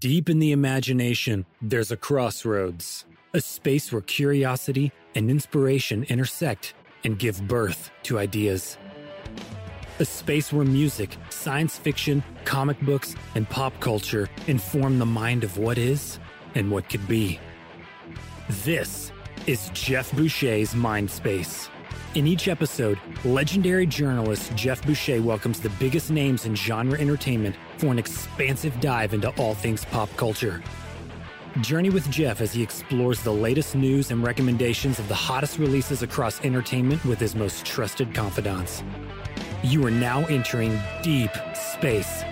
Deep in the imagination, there's a crossroads, a space where curiosity and inspiration intersect and give birth to ideas. A space where music, science fiction, comic books, and pop culture inform the mind of what is and what could be. This is Geoff Boucher's Mind Space. In each episode, legendary journalist Geoff Boucher welcomes the biggest names in genre entertainment for an expansive dive into all things pop culture. Journey with Geoff as he explores the latest news and recommendations of the hottest releases across entertainment with his most trusted confidants. You are now entering deep space.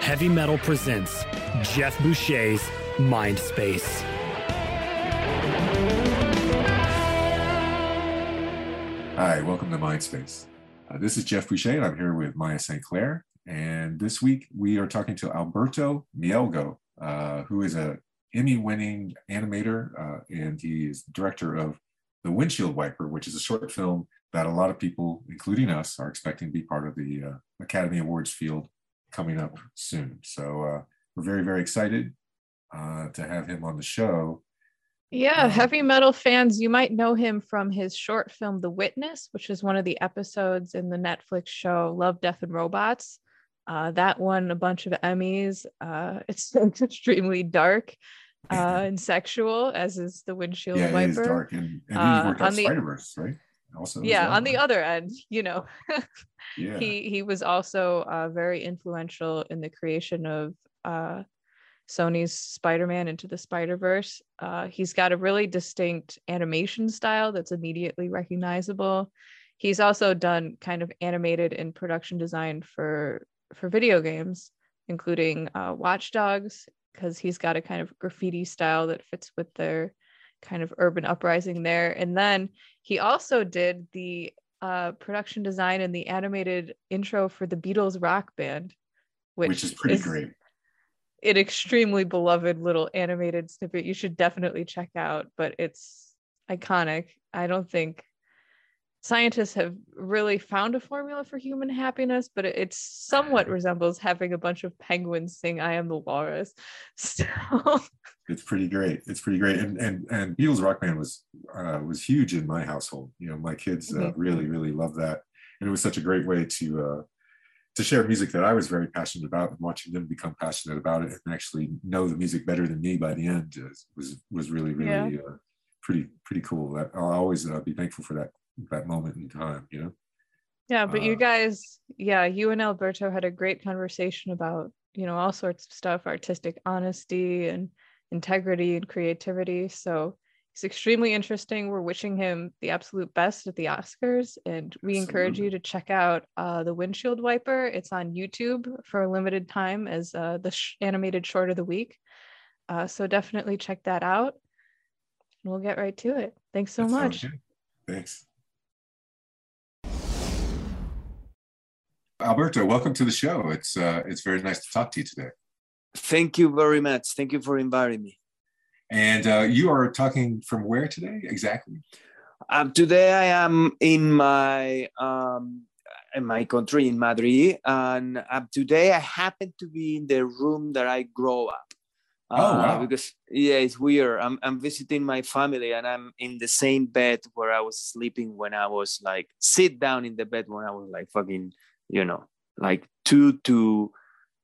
Heavy Metal presents Geoff Boucher's Mind Space. Hi, welcome to Mindspace. Uh, this is Geoff Boucher, and I'm here with Maya St. Clair. And this week we are talking to Alberto Mielgo, uh, who is a Emmy-winning animator, uh, and he is director of The Windshield Wiper, which is a short film that a lot of people, including us, are expecting to be part of the uh, Academy Awards field coming up soon. So uh, we're very, very excited uh, to have him on the show. Yeah, Um, heavy metal fans, you might know him from his short film The Witness, which is one of the episodes in the Netflix show Love, Death, and Robots. Uh, that won a bunch of Emmys. Uh, it's, extremely dark uh, and sexual, as is the windshield yeah, wiper. is dark, and, and Uh, worked on the- Spider Verse, right? Also, Yeah, on the other end, you know, yeah, he he was also uh, very influential in the creation of Sony's Spider-Man into the Spider-Verse. Uh, he's got a really distinct animation style that's immediately recognizable. He's also done kind of animated and production design for for video games, including uh, Watch Dogs, because he's got a kind of graffiti style that fits with their kind of urban uprising there. And then he also did the uh, production design and the animated intro for the Beatles rock band, which, which is pretty great. An extremely beloved little animated snippet you should definitely check out, but it's iconic. I don't think scientists have really found a formula for human happiness, but it, it somewhat resembles having a bunch of penguins sing "I Am the Walrus." So It's pretty great. It's pretty great. And and and Beatles Rock Band was uh, was huge in my household. You know, my kids uh, Mhm. really really loved that, and it was such a great way to uh, to share music that I was very passionate about, and watching them become passionate about it and actually know the music better than me by the end was was really really uh, pretty pretty cool. That I'll always uh, be thankful for that that moment in time. You know. Yeah, but you Uh, guys, yeah, you and Alberto had a great conversation about, you know, all sorts of stuff, artistic honesty and integrity and creativity. So it's extremely interesting. We're wishing him the absolute best at the Oscars, and we encourage you to check out uh, the Windshield Wiper. It's on YouTube for a limited time as uh, the sh- animated short of the week. Uh, so definitely check that out. And we'll get right to it. Thanks so That much. good. Thanks. Alberto, welcome to the show. It's uh, it's very nice to talk to you today. Thank you very much. Thank you for inviting me. And uh, you are talking from where today exactly? Um, today I am in my um, in my country in Madrid, and um, today I happen to be in the room that I grow up. Oh, wow. Because yeah, it's weird. I'm I'm visiting my family, and I'm in the same bed where I was sleeping when I was like sit down in the bed when I was like fucking, you know, like two to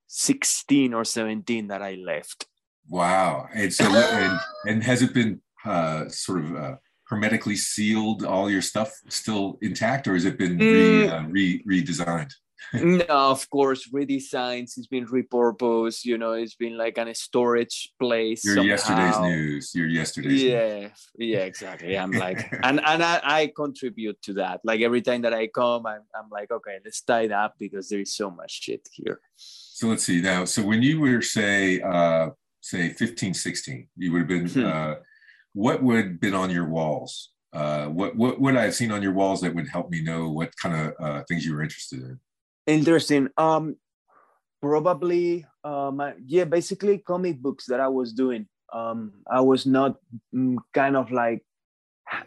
sixteen or seventeen that I left. Wow. And so, and, and has it been uh, sort of uh, hermetically sealed? All your stuff still intact, or has it been re, Mm. uh, re, redesigned? no, of course, redesigns. It's been repurposed. You know, it's been like an storage place. Your yesterday's news. Your yesterday's news. Yeah, yeah, exactly. I'm like, and and I, I contribute to that. Like every time that I come, I'm, I'm like, okay, let's tie it up because there is so much shit here. So let's see now. So when you were say uh, say 15, 16, you would have been, Hmm. uh, what would have been on your walls? Uh, what, what would I have seen on your walls that would help me know what kind of uh, things you were interested in? Interesting. Um, probably, um, yeah, basically comic books that I was doing. Um, I was not mm, kind of like,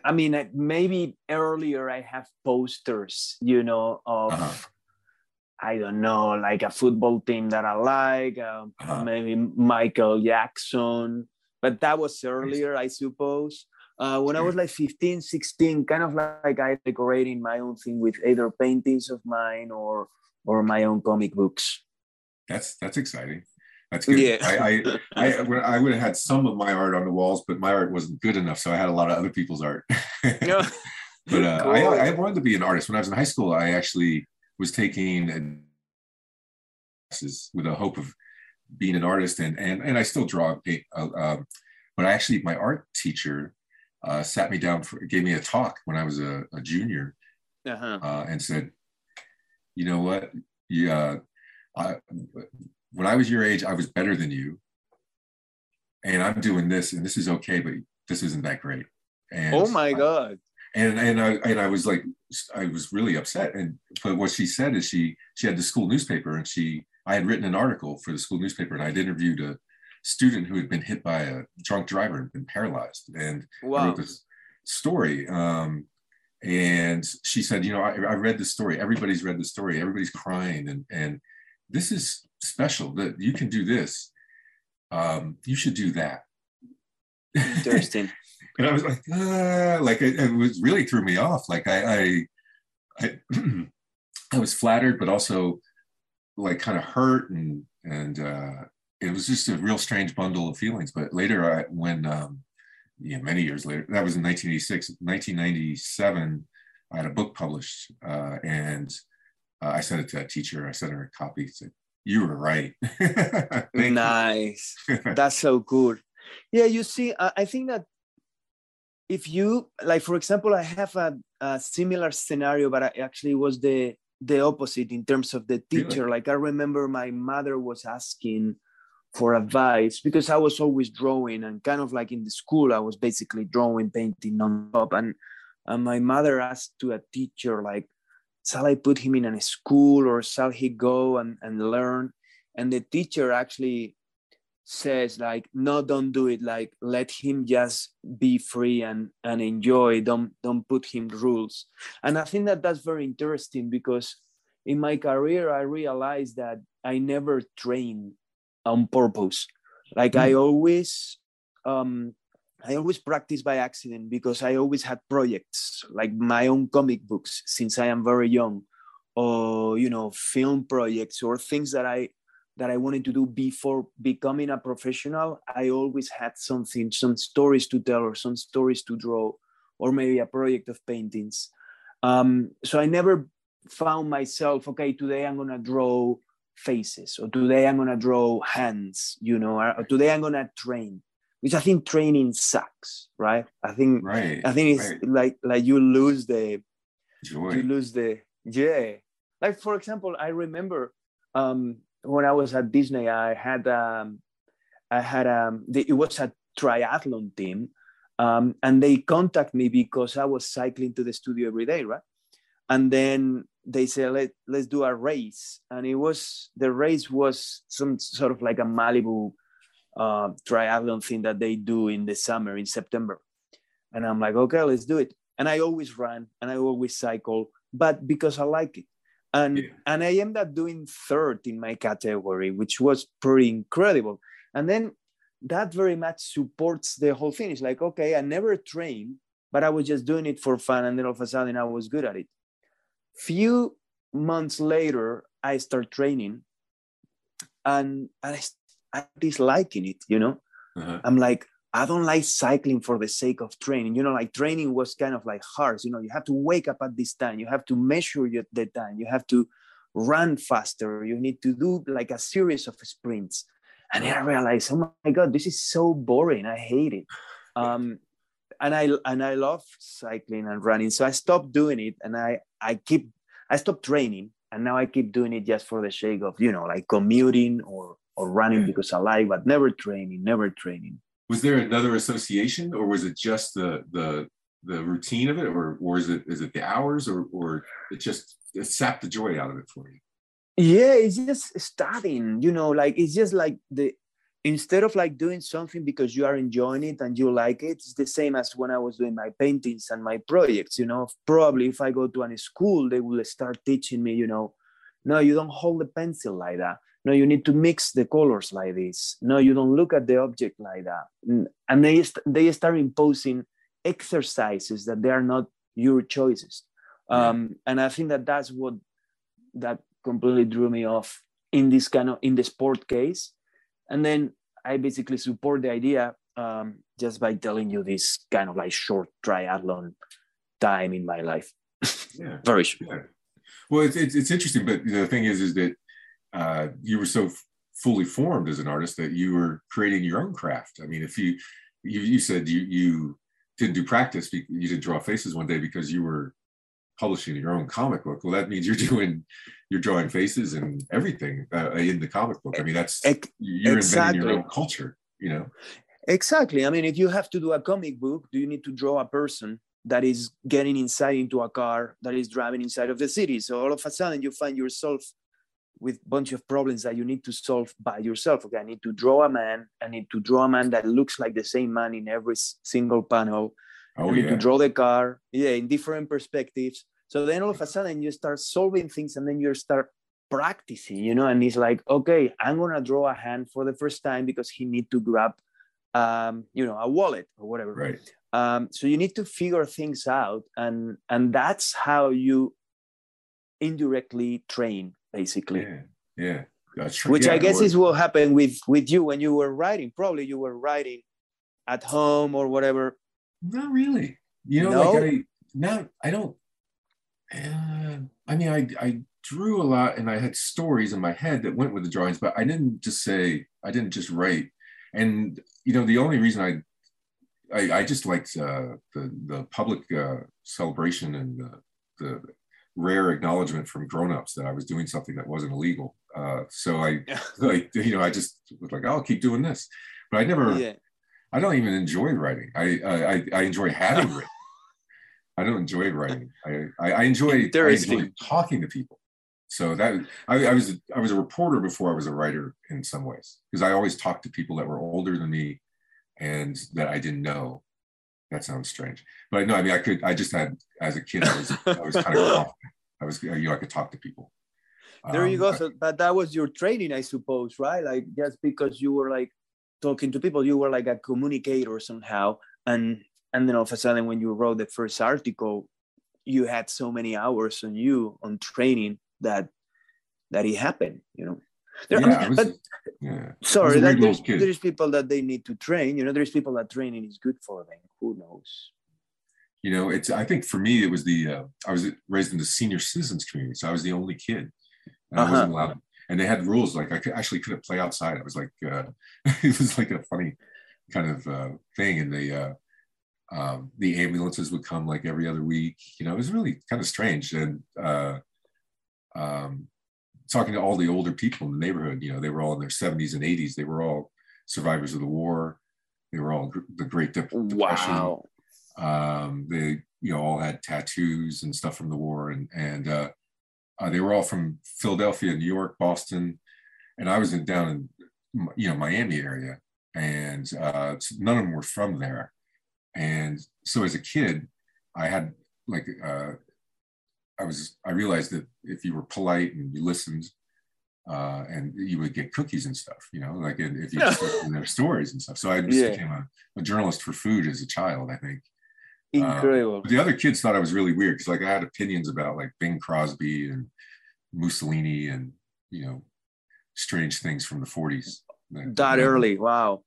I mean, maybe earlier I have posters, you know, of Uh-huh. I don't know, like a football team that I like, um, Uh-huh. maybe Michael Jackson, but that was earlier, I suppose. Uh, when I was like 15, 16, kind of like I decorating my own thing with either paintings of mine or or my own comic books. That's, that's exciting. That's good. Yeah. I, I, I, I would have had some of my art on the walls, but my art wasn't good enough. So I had a lot of other people's art. Yeah. but uh, Cool. I, I wanted to be an artist. When I was in high school, I actually was taking classes with a hope of being an artist, and and and I still draw and paint. Uh, um, but I actually, my art teacher uh, sat me down for gave me a talk when I was a, a junior, Uh-huh. uh, and said, "You know what? Yeah, I, when I was your age, I was better than you, and I'm doing this, and this is okay, but this isn't that great." And Oh my I- God. And and I and I was like I was really upset. And but what she said is she she had the school newspaper and she I had written an article for the school newspaper and I'd interviewed a student who had been hit by a drunk driver and been paralyzed. And I Wow. wrote this story um and she said you know I, I read the story. Everybody's read the story. Everybody's crying. And and this is special that you can do this. Um you should do that. Interesting. and I was like, ah, like it, it was really threw me off. Like I, I, I, I was flattered, but also like kind of hurt, and and uh, it was just a real strange bundle of feelings. But later, I when um, yeah, many years later, that was in 1986, 1997, I had a book published, uh, and uh, I sent it to a teacher. I sent her a copy. Said, "You were right." Nice. That's so good. Yeah, you see, I, I think that if you like, for example, I have a, a similar scenario, but I actually was the the opposite in terms of the Really? teacher. Like I remember my mother was asking for advice because I was always drawing and kind of like in the school, I was basically drawing, painting non-stop. And, and my mother asked to a teacher, like, shall I put him in a school or shall he go and, and learn? And the teacher actually says like no don't do it. Like let him just be free and and enjoy. Don't don't put him rules. And i think that that's very interesting because in my career i realized that i never train on purpose. Like i always um i always practice by accident because i always had projects like my own comic books since i am very young or you know film projects or things that i that I wanted to do before becoming a professional, I always had something, some stories to tell or some stories to draw, or maybe a project of paintings. Um, so I never found myself, okay, today I'm gonna draw faces, or today I'm gonna draw hands, you know, or, or today I'm gonna train, which I think training sucks, right? I think right. I think it's right. like like you lose the joy. you lose the yeah like for example i remember um when i was at disney i had um i had um the, it was a triathlon team um and they contact me because i was cycling to the studio every day right? And then they said Let, let's do a race. And it was the race was some sort of like a malibu uh, triathlon thing that they do in the summer in september. And i'm like okay let's do it. And i always run and i always cycle but because i like it and Yeah. and i ended up doing third in my category which was pretty incredible. And then that very much supports the whole thing. It's like okay i never trained but i was just doing it for fun. And then all of a sudden i was good at it. Few months later i start training and, and I, I disliking it you know? Uh-huh. I'm like, I don't like cycling for the sake of training. You know, like training was kind of like hard. You know, you have to wake up at this time. You have to measure your, the time. You have to run faster. You need to do like a series of sprints. And then I realized, oh my God, this is so boring. I hate it. Um, and I and I love cycling and running. So I stopped doing it and I I keep I stopped training and now I keep doing it just for the sake of, you know, like commuting or or running because I like, but never training, never training. Was there another association, or was it just the the the routine of it, or or is it is it the hours, or or it just it sapped the joy out of it for you? Yeah, it's just starting. You know, like it's just like the instead of like doing something because you are enjoying it and you like it it's the same as when i was doing my paintings and my projects you know probably if i go to a school they will start teaching me you know no you don't hold the pencil like that no you need to mix the colors like this. No you don't look at the object like that. And they, they start imposing exercises that they are not your choices. Um, and i think that that's what that completely drew me off in this kind of in the sport case. And then I basically support the idea um, just by telling you this kind of like short triathlon time in my life. Yeah, very short. Well, it's, it's, it's interesting, but the thing is, is that uh, you were so f- fully formed as an artist that you were creating your own craft. I mean, if you you, you said you you didn't do practice, you didn't draw faces one day because you were publishing your own comic book. Well, that means you're doing you're drawing faces and everything uh, in the comic book. I mean, that's you're exactly. inventing your own culture. You know. Exactly. I mean, if you have to do a comic book, do you need to draw a person that is getting inside into a car that is driving inside of the city? So all of a sudden, you find yourself with a bunch of problems that you need to solve by yourself. Okay, I need to draw a man. I need to draw a man that looks like the same man in every single panel. Oh, I need yeah. to draw the car, yeah, in different perspectives. So then all of a sudden you start solving things and then you start practicing, you know, and it's like, okay, I'm gonna draw a hand for the first time because he need to grab um, you know, a wallet or whatever. Right. Um, so you need to figure things out and and that's how you indirectly train basically. Yeah. Yeah. That's Which yeah, I guess is what happened with with you when you were writing. Probably you were writing at home or whatever. Not really. You know, no? like I not I don't uh, I mean, I, I drew a lot and I had stories in my head that went with the drawings, but I didn't just say, I didn't just write. And, you know, the only reason I, I, I just liked uh, the, the public uh, celebration and the, the rare acknowledgement from grown-ups that I was doing something that wasn't illegal. Uh, so I, like, you know, I just was like, I'll keep doing this. But I never, yeah. I don't even enjoy writing. I, I, I enjoy having written. I don't enjoy writing. I, I, I enjoy, I enjoy talking to people. So that I, I, was I was a reporter before I was a writer in some ways because I always talked to people that were older than me and that I didn't know. That sounds strange, but no, I mean I could. I just had as a kid I was I was kind of confident. I was you know I could talk to people. There um, you go. So, but that was your training, I suppose, right? Like just because you were like talking to people, you were like a communicator somehow, and and then all of a sudden when you wrote the first article you had so many hours on you on training that that it happened you know there, yeah, was, but yeah. sorry that there's, there's people that they need to train you know there's people that training is good for them who knows you know it's i think for me it was the uh, i was raised in the senior citizens community so i was the only kid and uh-huh. i wasn't allowed and they had rules like i could, actually couldn't play outside i was like uh, it was like a funny kind of uh, thing and they uh, um, the ambulances would come like every other week. You know, it was really kind of strange. And uh, um, talking to all the older people in the neighborhood, you know, they were all in their 70s and 80s. They were all survivors of the war. They were all the Great Depression. Wow. Um, they, you know, all had tattoos and stuff from the war, and and uh, uh, they were all from Philadelphia, New York, Boston, and I was in down in you know Miami area, and uh, none of them were from there and so as a kid, I had like, uh, I was, I realized that if you were polite and you listened, uh, and you would get cookies and stuff, you know, like if you just listened to their stories and stuff. So I just yeah. became a, a, journalist for food as a child, I think. Incredible. Uh, the other kids thought I was really weird because like I had opinions about like Bing Crosby and Mussolini and, you know, strange things from the 40s. That, early. Wow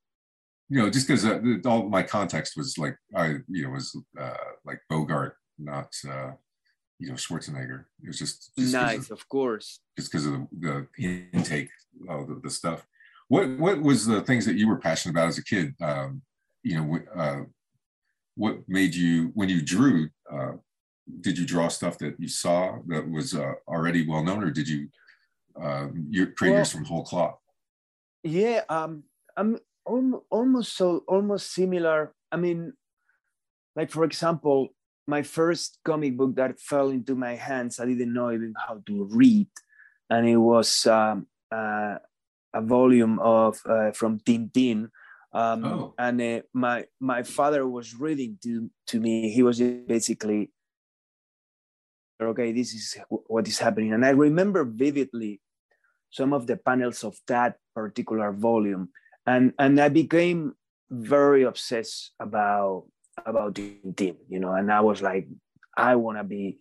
you know, just because uh, all my context was like I, you know, was uh, like Bogart, not uh, you know Schwarzenegger. It was just, just nice, of, of, course, just because of the, the, intake of the, the, stuff. What what was the things that you were passionate about as a kid? Um, you know, uh, what made you when you drew? Uh, did you draw stuff that you saw that was uh, already well known, or did you uh, you create well, yours from whole cloth? Yeah, um, I'm almost so almost similar. I mean, like for example, my first comic book that fell into my hands, I didn't know even how to read, and it was um, uh, a volume of uh, from Tintin. Um, oh. And uh, my my father was reading to to me. He was basically okay. This is what is happening, and I remember vividly some of the panels of that particular volume, and and I became very obsessed about about team you know, and I was like, I want to be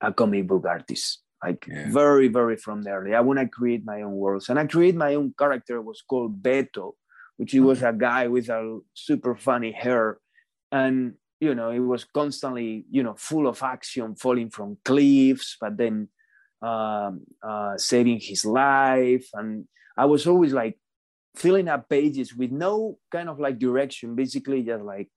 a comic book artist like yeah. very very from the early i want to create my own worlds and i create my own character It was called beto which he was a guy with a super funny hair and you know he was constantly you know full of action falling from cliffs but then um, uh, saving his life and i was always like filling up pages with no kind of like direction basically just like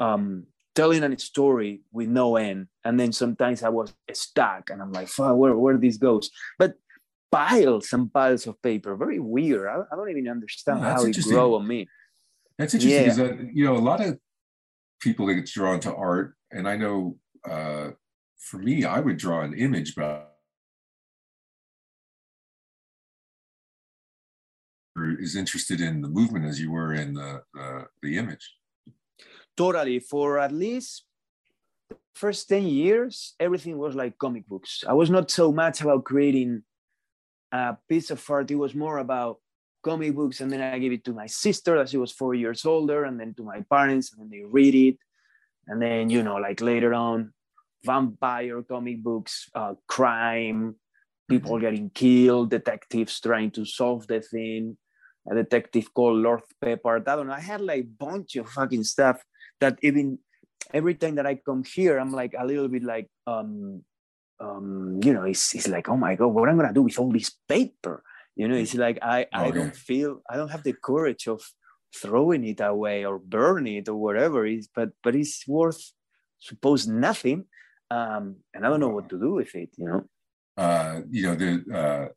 um, telling a story with no end. And then sometimes I was stuck and I'm like, where, where this goes. But piles and piles of paper, very weird. I, I don't even understand how it grow on me. That's interesting because, yeah. you know, a lot of people that get drawn to art, and I know uh, for me, I would draw an image, but is interested in the movement as you were in the, the, the image totally for at least the first 10 years everything was like comic books. I was not so much about creating a piece of art. It was more about comic books and then i gave it to my sister as she was four years older and then to my parents and then they read it. And then you know like later on vampire comic books uh, crime people mm-hmm. getting killed detectives trying to solve the thing a detective called lord peppard i don't know i had like a bunch of fucking stuff that even every time that I come here, I'm like a little bit like, um, um, you know, it's, it's like, oh my God, what am I'm gonna do with all this paper? You know, it's like I, I don't feel I don't have the courage of throwing it away or burning it or whatever it is, but but it's worth suppose nothing. Um, and I don't know what to do with it, you know. Uh, you know, the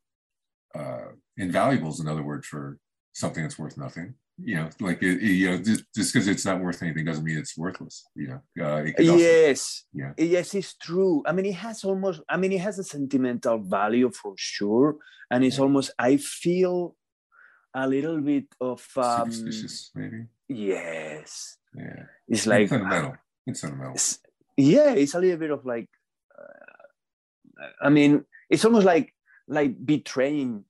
uh, uh, invaluable is another word for something that's worth nothing you know, like it, you know, just because it's not worth anything doesn't mean it's worthless. You know, uh, yes, yeah, yes, it's true. I mean, it has almost. I mean, it has a sentimental value for sure, and it's yeah. almost. I feel a little bit of um, superstitious, maybe. Yes. Yeah. It's like it's sentimental. It's sentimental. It's, yeah, it's a little bit of like. Uh, I mean, it's almost like like betraying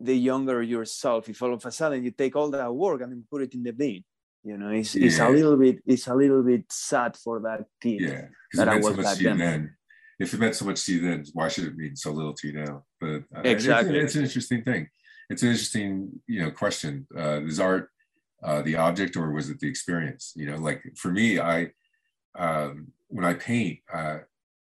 the younger yourself. If all of a sudden you take all that work and then put it in the bin you know it's, yeah. it's a little bit it's a little bit sad for that kid yeah that I was so back then. then. if it meant so much to you then why should it mean so little to you now? But uh, exactly it's, it's, an interesting thing. It's an interesting you know question. Uh, is art uh, the object or was it the experience? You know like for me i um, when i paint uh,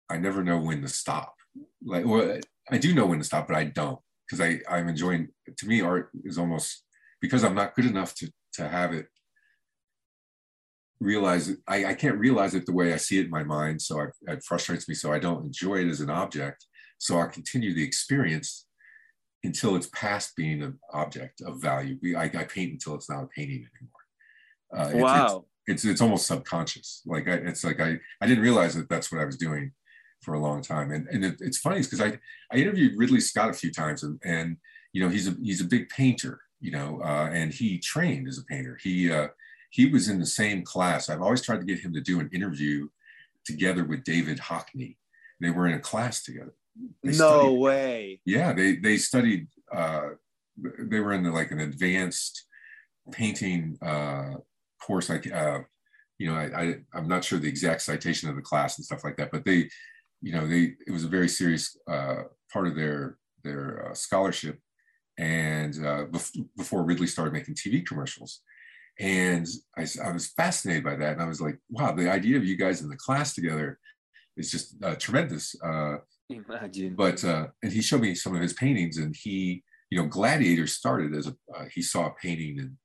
i never know when to stop. Like well i do know when to stop but i don't because I I'm enjoying. To me, art is almost because I'm not good enough to to have it realize it. I, I can't realize it the way I see it in my mind. So I, it frustrates me. So I don't enjoy it as an object. So I continue the experience until it's past being an object of value. I, I paint until it's not a painting anymore. Uh, wow. It's, it's, it's almost subconscious. Like I, it's like I I didn't realize that that's what I was doing for a long time. And, and it, it's funny because I, I interviewed Ridley Scott a few times and, and, you know, he's a, he's a big painter, you know, uh, and he trained as a painter. He, uh, he was in the same class. I've always tried to get him to do an interview together with David Hockney. They were in a class together. They no studied, way. Yeah. They, they studied, uh, they were in the, like an advanced painting uh, course. Like, uh, you know, I, I, I'm not sure the exact citation of the class and stuff like that, but they, you know, they it was a very serious uh, part of their their uh, scholarship, and uh, bef- before Ridley started making TV commercials, and I, I, was fascinated by that, and I was like, wow, the idea of you guys in the class together is just uh, tremendous. Uh, Imagine. But uh, and he showed me some of his paintings, and he, you know, Gladiator started as a he saw a painting and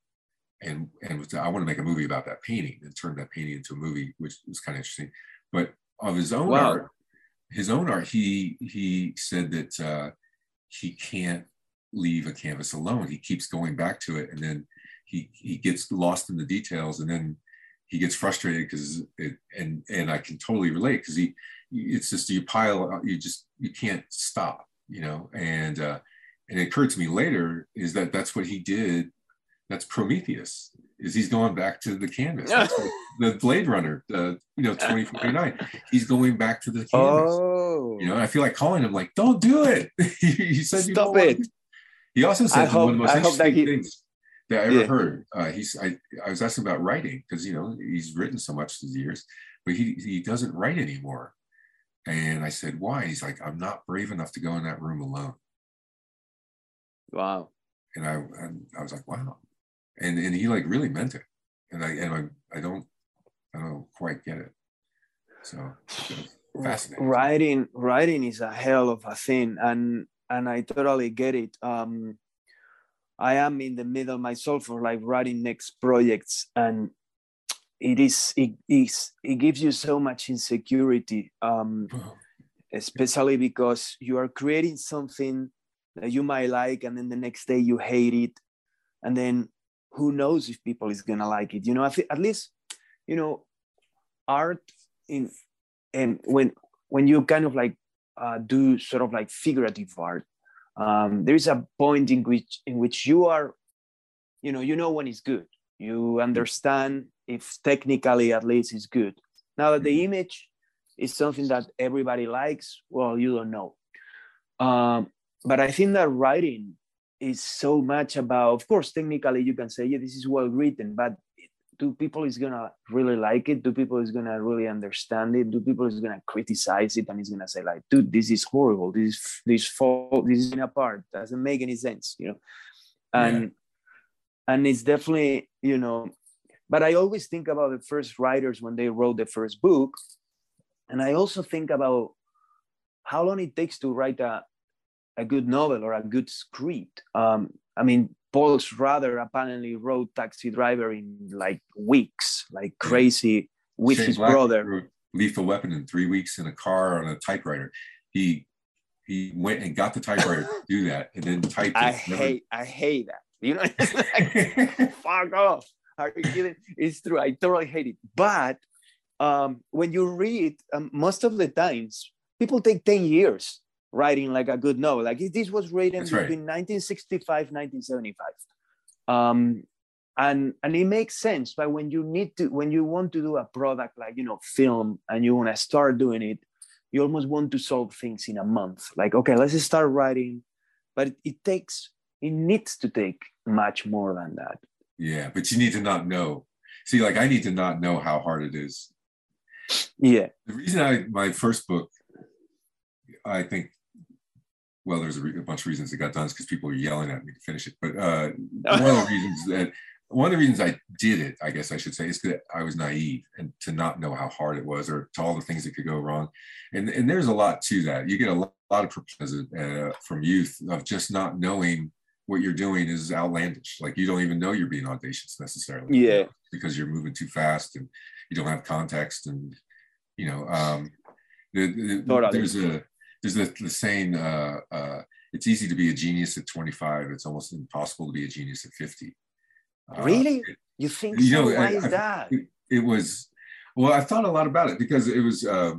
and and was, I want to make a movie about that painting and turn that painting into a movie, which was kind of interesting. But of his own wow. art, his own art, he he said that uh, he can't leave a canvas alone. He keeps going back to it, and then he he gets lost in the details, and then he gets frustrated because it and and I can totally relate because he it's just you pile you just you can't stop you know? And uh, and it occurred to me later is that that's what he did. That's Prometheus is he's going back to the canvas the Blade Runner uh, you know 2049 he's going back to the canvas oh. you know I feel like calling him like don't do it he said stop it he also said one of the most I interesting he... things that I ever yeah. heard uh, he's I, I was asking about writing because you know he's written so much these years but he, he doesn't write anymore and I said, why? He's like, I'm not brave enough to go in that room alone. Wow. And I, and I was like, wow. And, and he like really meant it. And I, and I, I don't, I don't quite get it. So fascinating. Writing, writing is a hell of a thing. And, and I totally get it. Um, I am in the middle myself for like writing next projects and it is it is it gives you so much insecurity um, especially because you are creating something that you might like and then the next day you hate it and then who knows if people is gonna like it you know at least you know art in and when when you kind of like uh, do sort of like figurative art um, there is a point in which in which you are you know you know when it's good you understand if technically at least it's good. Now that the mm-hmm. image is something that everybody likes, well, you don't know. Um, but I think that writing is so much about, of course, technically you can say, yeah, this is well written, but do people is gonna really like it? Do people is gonna really understand it? Do people is gonna criticize it and is gonna say like, dude, this is horrible. This is this fall, this is in apart. Doesn't make any sense, you know. And yeah. and it's definitely, you know, but I always think about the first writers when they wrote the first book. And I also think about how long it takes to write a, a good novel or a good script. Um, I mean, Paul Schrader apparently wrote Taxi Driver in like weeks, like crazy, with Shane his Black brother. Lethal Weapon in three weeks in a car on a typewriter. He he went and got the typewriter to do that, and then typed. I hate I hate that. You know, like, fuck off. Are you kidding? It's true. I totally hate it. But um, when you read, um, most of the times, people take 10 years writing like a good novel. Like this was written That's between right. 1965, 1975. Um, and and it makes sense but when you need to when you want to do a product like you know film and you want to start doing it you almost want to solve things in a month like okay let's start writing but it, it takes it needs to take much more than that yeah, but you need to not know. See, like I need to not know how hard it is. Yeah. The reason I my first book, I think, well, there's a, re- a bunch of reasons it got done is because people were yelling at me to finish it. But uh, one of the reasons that one of the reasons I did it, I guess I should say, is that I was naive and to not know how hard it was or to all the things that could go wrong. And and there's a lot to that. You get a lot, of uh, from youth of just not knowing what you're doing is outlandish. Like you don't even know you're being audacious necessarily. Yeah. Because you're moving too fast and you don't have context and you know um the, the, totally. there's a there's the, the saying uh uh it's easy to be a genius at 25 it's almost impossible to be a genius at 50 uh, really? it, you think you so? know why I, is I, that? it, it, was well i thought a lot about it because it was uh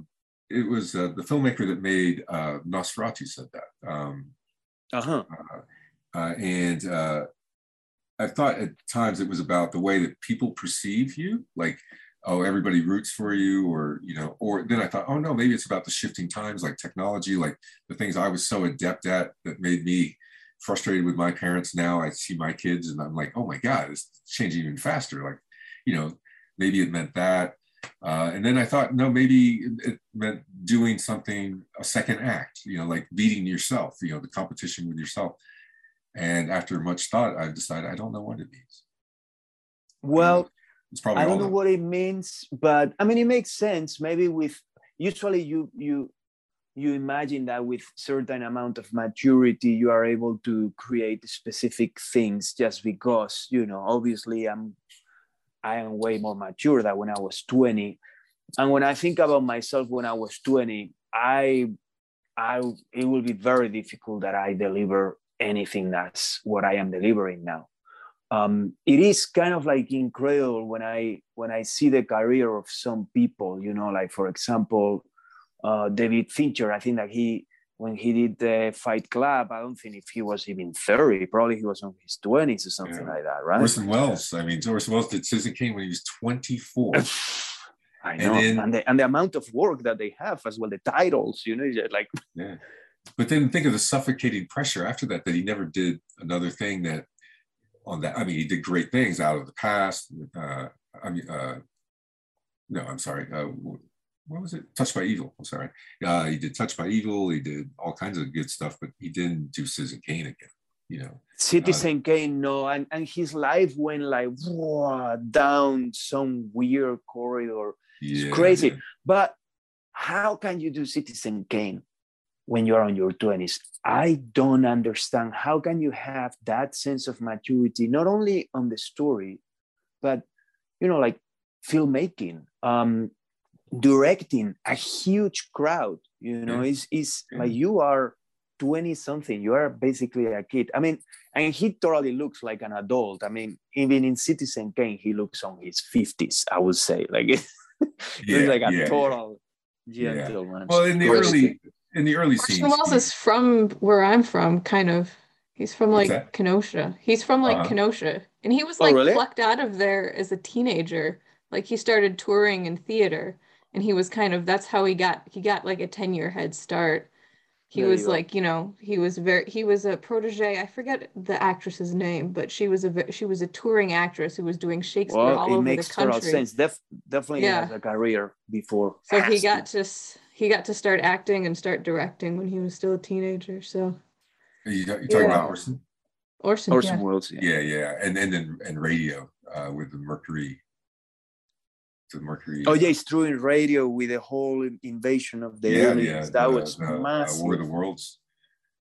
it was uh, the filmmaker that made uh nosferatu said that um uh-huh. uh, uh, and uh, I thought at times it was about the way that people perceive you, like, oh, everybody roots for you, or, you know, or then I thought, oh, no, maybe it's about the shifting times, like technology, like the things I was so adept at that made me frustrated with my parents. Now I see my kids and I'm like, oh my God, it's changing even faster. Like, you know, maybe it meant that. Uh, and then I thought, no, maybe it meant doing something, a second act, you know, like beating yourself, you know, the competition with yourself. And after much thought, i've decided I don't know what it means. Well, it's probably I don't know what it means, but I mean, it makes sense. Maybe with usually you you you imagine that with certain amount of maturity you are able to create specific things just because you know obviously i'm i am way more mature than when i was 20 and when i think about myself when i was 20 i i it will be very difficult that i deliver anything that's what I am delivering now. Um, it is kind of like incredible when I when I see the career of some people. You know, like for example, uh, David Fincher. I think that he when he did the Fight Club, I don't think if he was even 30, probably he was on his 20s or something yeah. like that, right? Orson Welles. I mean, Orson Welles did Citizen Kane when he was 24. I know, and, then, and, the, and the amount of work that they have as well, the titles, you know, like yeah. But then think of the suffocating pressure after that that he never did another thing that on that. I mean, he did great things out of the past. Uh, I mean, uh, no, I'm sorry. Uh, what was it? Touched by Evil. I'm sorry. Uh, he did Touched by Evil. He did all kinds of good stuff, but he didn't do Citizen Kane again. You know, Citizen uh, Kane, no, and and his life went like whoa, down some weird corridor. Yeah, it's crazy. Yeah. But how can you do Citizen Kane when you're on your 20s? I don't understand. How can you have that sense of maturity, not only on the story, but you know, like filmmaking. Um, directing a huge crowd you know yeah. is is yeah. like you are 20 something you are basically a kid i mean and he totally looks like an adult i mean even in citizen kane he looks on his 50s i would say like yeah, like a yeah, total gentleman well in the early in the early scenes Welles is from where i'm from kind of. He's from like kenosha. He's from like uh-huh. kenosha. And he was oh, like oh, really? plucked out of there as a teenager. Like he started touring in theater. And he was kind of that's how he got he got like a 10 year head start. He there was you like you know he was very he was a protege. I forget the actress's name but she was a she was a touring actress who was doing shakespeare well, all over the country. sense. Def, definitely yeah. has a career before so he got to he got to start acting and start directing when he was still a teenager so you, you talking yeah. about orson orson orson yeah. welles yeah. yeah yeah and and then and radio uh, with the mercury to Mercury. Oh yeah, it's true in radio with the whole invasion of the yeah, aliens. Yeah, that the, was the, massive. Uh, War of the Worlds.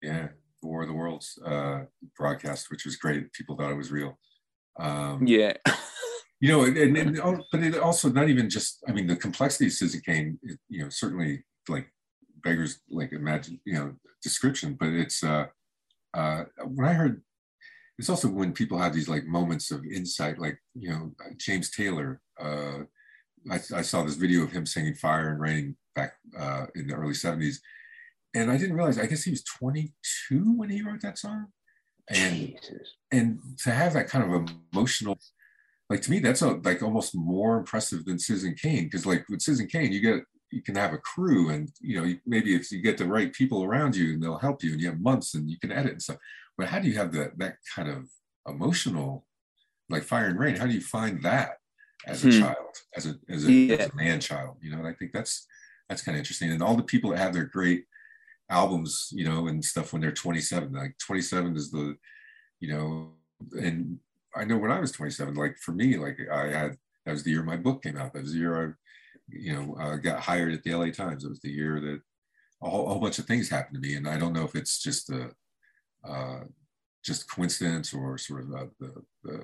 Yeah, the War of the Worlds uh, broadcast, which was great. People thought it was real. Um, yeah. You know, and, and, and, oh, but it also not even just. I mean, the complexity of Citizen Kane, it, you know, certainly like beggars like imagine, you know, description. But it's uh, uh, when I heard it's also when people have these like moments of insight, like you know James Taylor, uh, I, I, saw this video of him singing Fire and Rain back uh, in the early 70s. And I didn't realize, I guess he was 22 when he wrote that song. And, and to have that kind of emotional, like to me, that's a, like almost more impressive than Citizen Kane. Because like with Citizen Kane, you get, you can have a crew and, you know, maybe if you get the right people around you and they'll help you and you have months and you can edit and stuff. But how do you have that, that kind of emotional, like Fire and Rain? How do you find that? as a hmm. child, as a as a, yeah. as a man child, you know. And I think that's that's kind of interesting. And all the people that have their great albums, you know, and stuff when they're 27, like 27 is the, you know, and I know when I was 27, like for me, like I had that was the year my book came out. That was the year I, you know, uh, got hired at the LA Times. It was the year that a whole, a whole bunch of things happened to me, and I don't know if it's just a, uh, just coincidence or sort of uh, the, the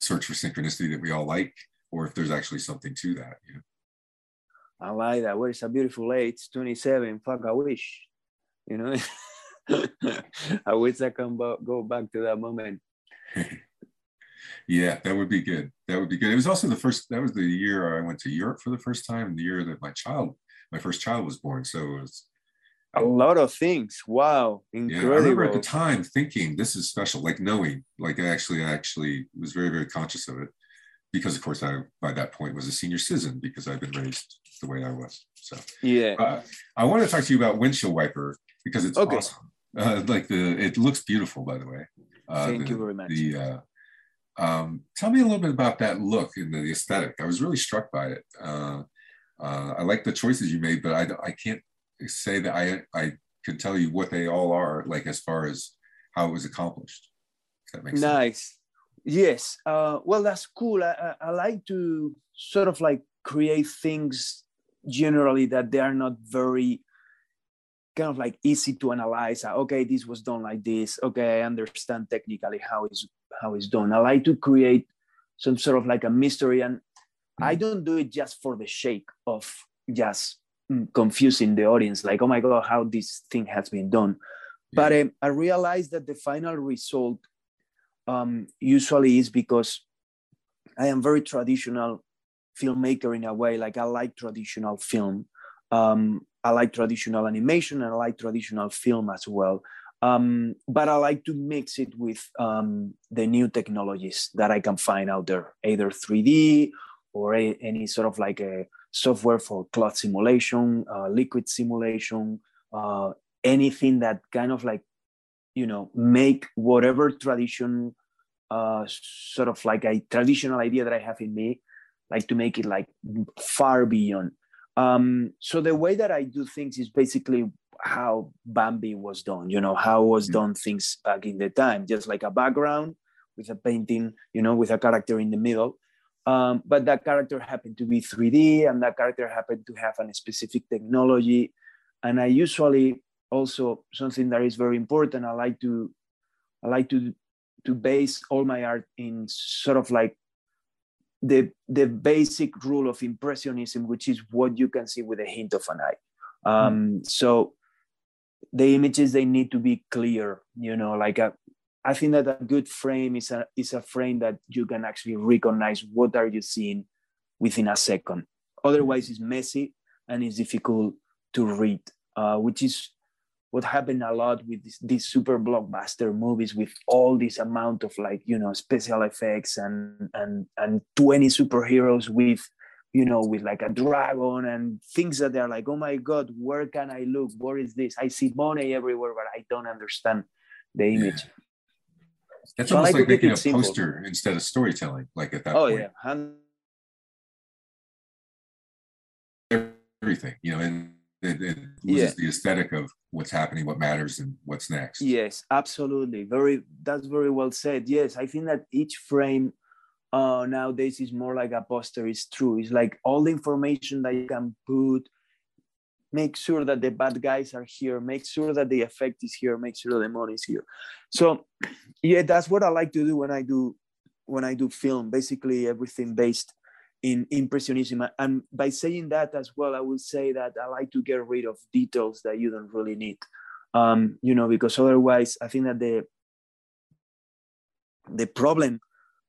search for synchronicity that we all like, or if there's actually something to that. You know? I like that. Well, it's a beautiful age, 27. Fuck, I wish, you know. I wish I can go back to that moment. yeah, that would be good. That would be good. It was also the first. That was the year I went to Europe for the first time. The year that my child, my first child, was born. So it was a lot of things. Wow, incredible. Yeah, I remember at the time thinking this is special, like knowing, like I actually, I actually was very, very conscious of it because, of course, I by that point was a senior citizen because I've been raised the way I was. So yeah, uh, I want to talk to you about windshield wiper because it's okay. awesome. Uh, like the, it looks beautiful, by the way. Uh, Thank the, you very much. The, uh, um, tell me a little bit about that look and the aesthetic. I was really struck by it. Uh, uh, I like the choices you made, but I, I can't say that I I could tell you what they all are, like as far as how it was accomplished. that makes nice. Sense. Yes. Uh, well, that's cool. I, I, like to sort of like create things generally that they are not very kind of like easy to analyze. Uh, okay, this was done like this. Okay, I understand technically how it's how it's done. I like to create some sort of like a mystery, and mm-hmm. I don't do it just for the sake of just confusing the audience like oh my god how this thing has been done But um, I realized that the final result um, usually is because I am very traditional filmmaker in a way. Like I like traditional film. Um, I like traditional animation and I like traditional film as well. Um, but I like to mix it with um, the new technologies that I can find out there, either 3D or a, any sort of like a software for cloth simulation, uh, liquid simulation, uh, anything that kind of like, you know, make whatever tradition, uh, sort of like a traditional idea that I have in me, like to make it like far beyond. Um, so the way that I do things is basically how Bambi was done, you know, how was mm-hmm. done things back in the time, just like a background with a painting, you know, with a character in the middle. Um, but that character happened to be 3D and that character happened to have a specific technology. And I usually also something that is very important, I like to I like to to base all my art in sort of like the the basic rule of impressionism, which is what you can see with a hint of an eye. Um, mm. So the images they need to be clear you know like a, I think that a good frame is a is a frame that you can actually recognize what are you seeing within a second. Otherwise it's messy and it's difficult to read uh, which is what happened a lot with this, these super blockbuster movies with all this amount of like you know special effects and and and 20 superheroes with you know, with like a dragon and things that they're like, oh my God, where can I look? What is this? I see money everywhere, but I don't understand the image. Yeah. That's so almost like, like making a simple. poster instead of storytelling, like at that oh, point. Oh, yeah. Everything, you know, and it, it yeah. the aesthetic of what's happening, what matters, and what's next. Yes, absolutely. Very, that's very well said. Yes, I think that each frame uh, nowadays is more like a poster It's true. It's like all the information that you can put make sure that the bad guys are here make sure that the effect is here make sure the money is here. So yeah that's what i like to do when i do when i do film basically everything based in impressionism. And by saying that as well i will say that i like to get rid of details that you don't really need. Um, you know because otherwise i think that the the problem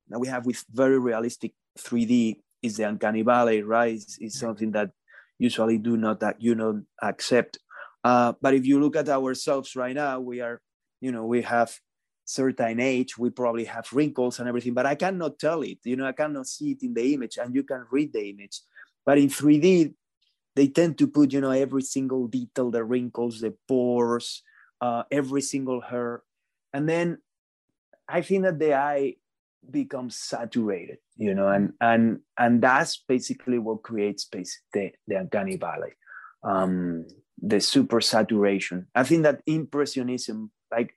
that we have with very realistic 3D is the uncanny valley, right? Is, is something that usually do not that you know accept. Uh, but if you look at ourselves right now, we are, you know, we have certain age, we probably have wrinkles and everything, but I cannot tell it. You know, I cannot see it in the image, and you can read the image. But in 3D, they tend to put, you know, every single detail, the wrinkles, the pores, uh, every single hair, and then I think that the eye becomes saturated you know and and and that's basically what creates space the, the uncanny valley. Um the super saturation i think that impressionism like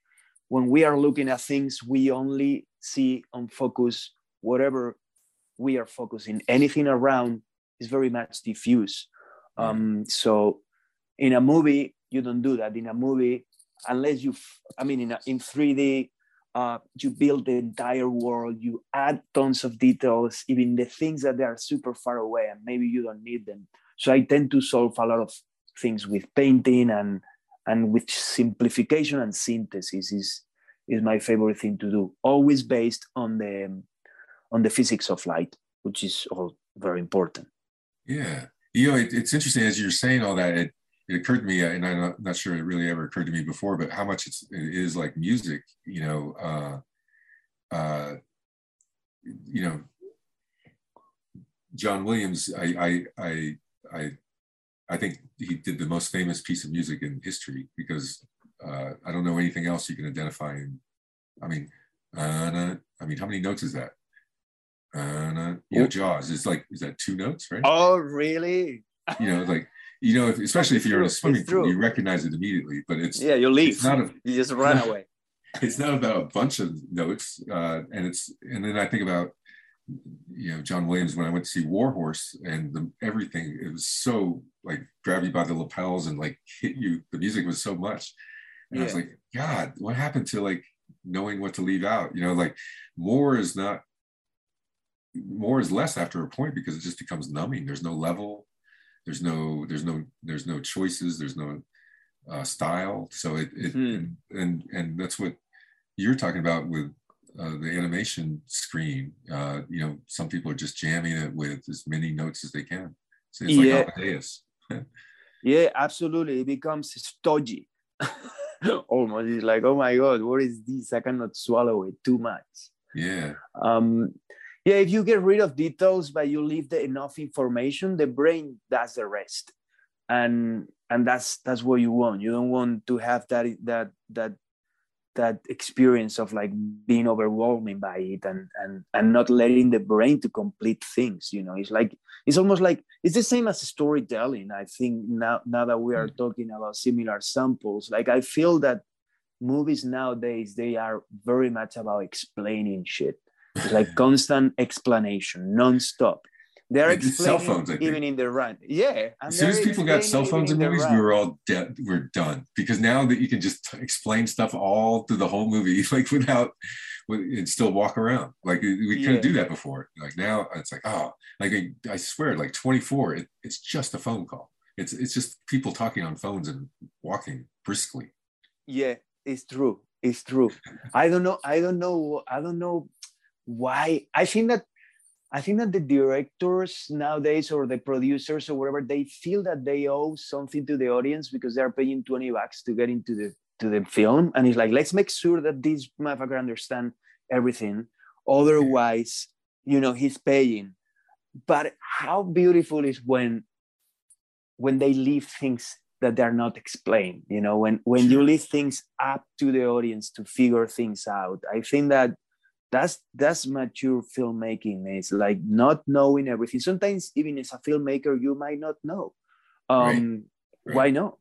when we are looking at things we only see on focus whatever we are focusing. Anything around is very much diffuse. Um so in a movie you don't do that. In a movie unless you i mean in, a, in 3d uh, you build the entire world you add tons of details even the things that they are super far away and maybe you don't need them. So i tend to solve a lot of things with painting and and with simplification and synthesis is is my favorite thing to do. Always based on the on the physics of light which is all very important. Yeah. You know it, it's interesting as you're saying all that it it occurred to me, and I'm not, not, sure it really ever occurred to me before, but how much it's, it is like music, you know, uh, uh, you know, John Williams, I, I, I, I, I think he did the most famous piece of music in history because uh, I don't know anything else you can identify. In, I mean, uh, I mean, how many notes is that? Uh, you know, Jaws is like, is that two notes, right? Oh, really? You know, like you know, if, especially if you're in a swimming pool, you recognize it immediately. But it's yeah, you leave. It's not a, you just run away. It's not about a bunch of notes, uh, and it's and then I think about you know John Williams when I went to see Warhorse and the, everything. It was so like grab you by the lapels and like hit you. The music was so much, and yeah. I was like, God, what happened to like knowing what to leave out? You know, like more is not more is less after a point because it just becomes numbing. There's no level there's no there's no there's no choices there's no uh, style. So it, it Hmm. and, and and that's what you're talking about with uh, the animation screen. Uh, you know, some people are just jamming it with as many notes as they can. So it's Yeah. like Amadeus. Yeah, absolutely. It becomes stodgy. Almost. It's like, oh my God, what is this? I cannot swallow it too much. Yeah, Um, yeah, if you get rid of details but you leave the enough information, the brain does the rest. And and that's that's what you want. You don't want to have that that that that experience of like being overwhelming by it and and and not letting the brain to complete things you know it's like it's almost like it's the same as storytelling i think now now that we are mm. talking about similar samples like i feel that movies nowadays they are very much about explaining shit it's like constant explanation non-stop they're cell phones, even in the run yeah as soon as people got cell phones in movies, we were all dead. We're done because now that you can just t- explain stuff all through the whole movie, like without, with, and still walk around. Like we couldn't Yeah. do that before. Like now, it's like oh, like I, I swear, like 24, it, it's just a phone call. It's it's just people talking on phones and walking briskly. yeah it's true it's true i don't know i don't know i don't know why i think that i think that the directors nowadays or the producers or whatever they feel that they owe something to the audience because they're paying 20 bucks to get into the to the film. And it's like let's make sure that this motherfucker understand everything. Otherwise you know he's paying. But how beautiful is when when they leave things that they're not explained you know when when you leave things up to the audience to figure things out. I think that that's that's mature filmmaking it's like not knowing everything sometimes even as a filmmaker you might not know um Right. why not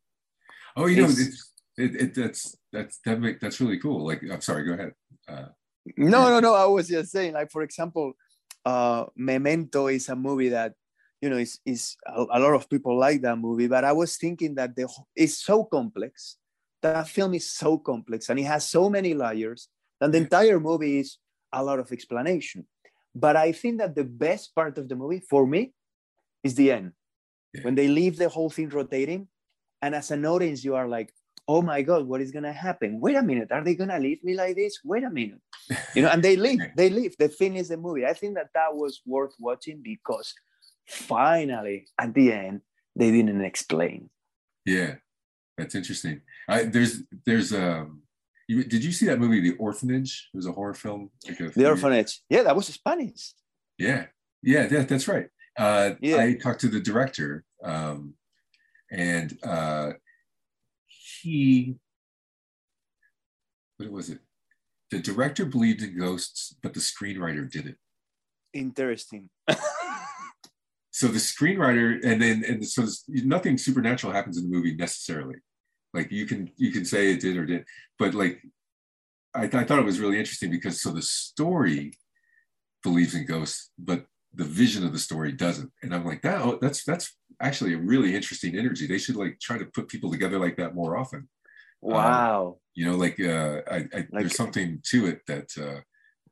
Oh, you know, It's- it's, it, it that's that's that make that's really cool. Like I'm sorry, go ahead. Uh, No, no, no. I was just saying, like, for example, uh, Memento is a movie that, you know, is, is a, a lot of people like that movie, but I was thinking that the it's so complex. That film is so complex and it has so many layers and the entire movie is a lot of explanation. But I think that the best part of the movie for me is the end. Yeah. When they leave the whole thing rotating, and as an audience, you are like, oh my God, what is gonna happen? Wait a minute, are they gonna leave me like this? Wait a minute you know and they leave they leave they finish the movie i think that that was worth watching because finally at the end they didn't explain Yeah, that's interesting. I, there's there's um. You, did you see that movie, The Orphanage? It was a horror film. Like a the orphanage yeah that was spanish Yeah, yeah, yeah that's right. Uh, Yeah. I talked to the director, um, and uh, he, what was it? The director believed in ghosts, but the screenwriter didn't. interesting so the screenwriter and then and so nothing supernatural happens in the movie necessarily like you can you can say it did or did but like I, I thought it was really interesting because so the story believes in ghosts but the vision of the story doesn't. And i'm like that oh, that's that's actually a really interesting energy. They should like try to put people together like that more often. Wow. you know like uh I, I Like- there's something to it that uh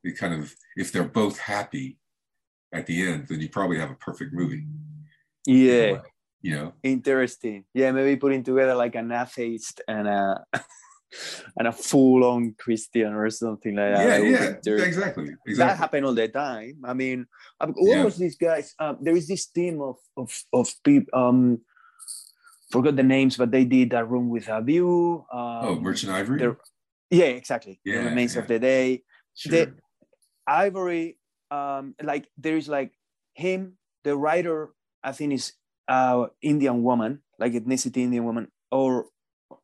it kind of if they're both happy at the end then you probably have a perfect movie. Yeah you know interesting yeah maybe putting together like an atheist and a and a full-on christian or something like that yeah be yeah interesting. exactly that exactly happened all the time. I mean, um, what Yeah. was this guys? Uh, there is this team of of of people. Um, forgot the names, but they did a room with a view. Um, oh merchant ivory the- yeah, exactly. Yeah, the remains yeah. of the day. sure. the- Ivory. Um, like there is like him, the writer. I think is uh Indian woman, like ethnicity Indian woman, or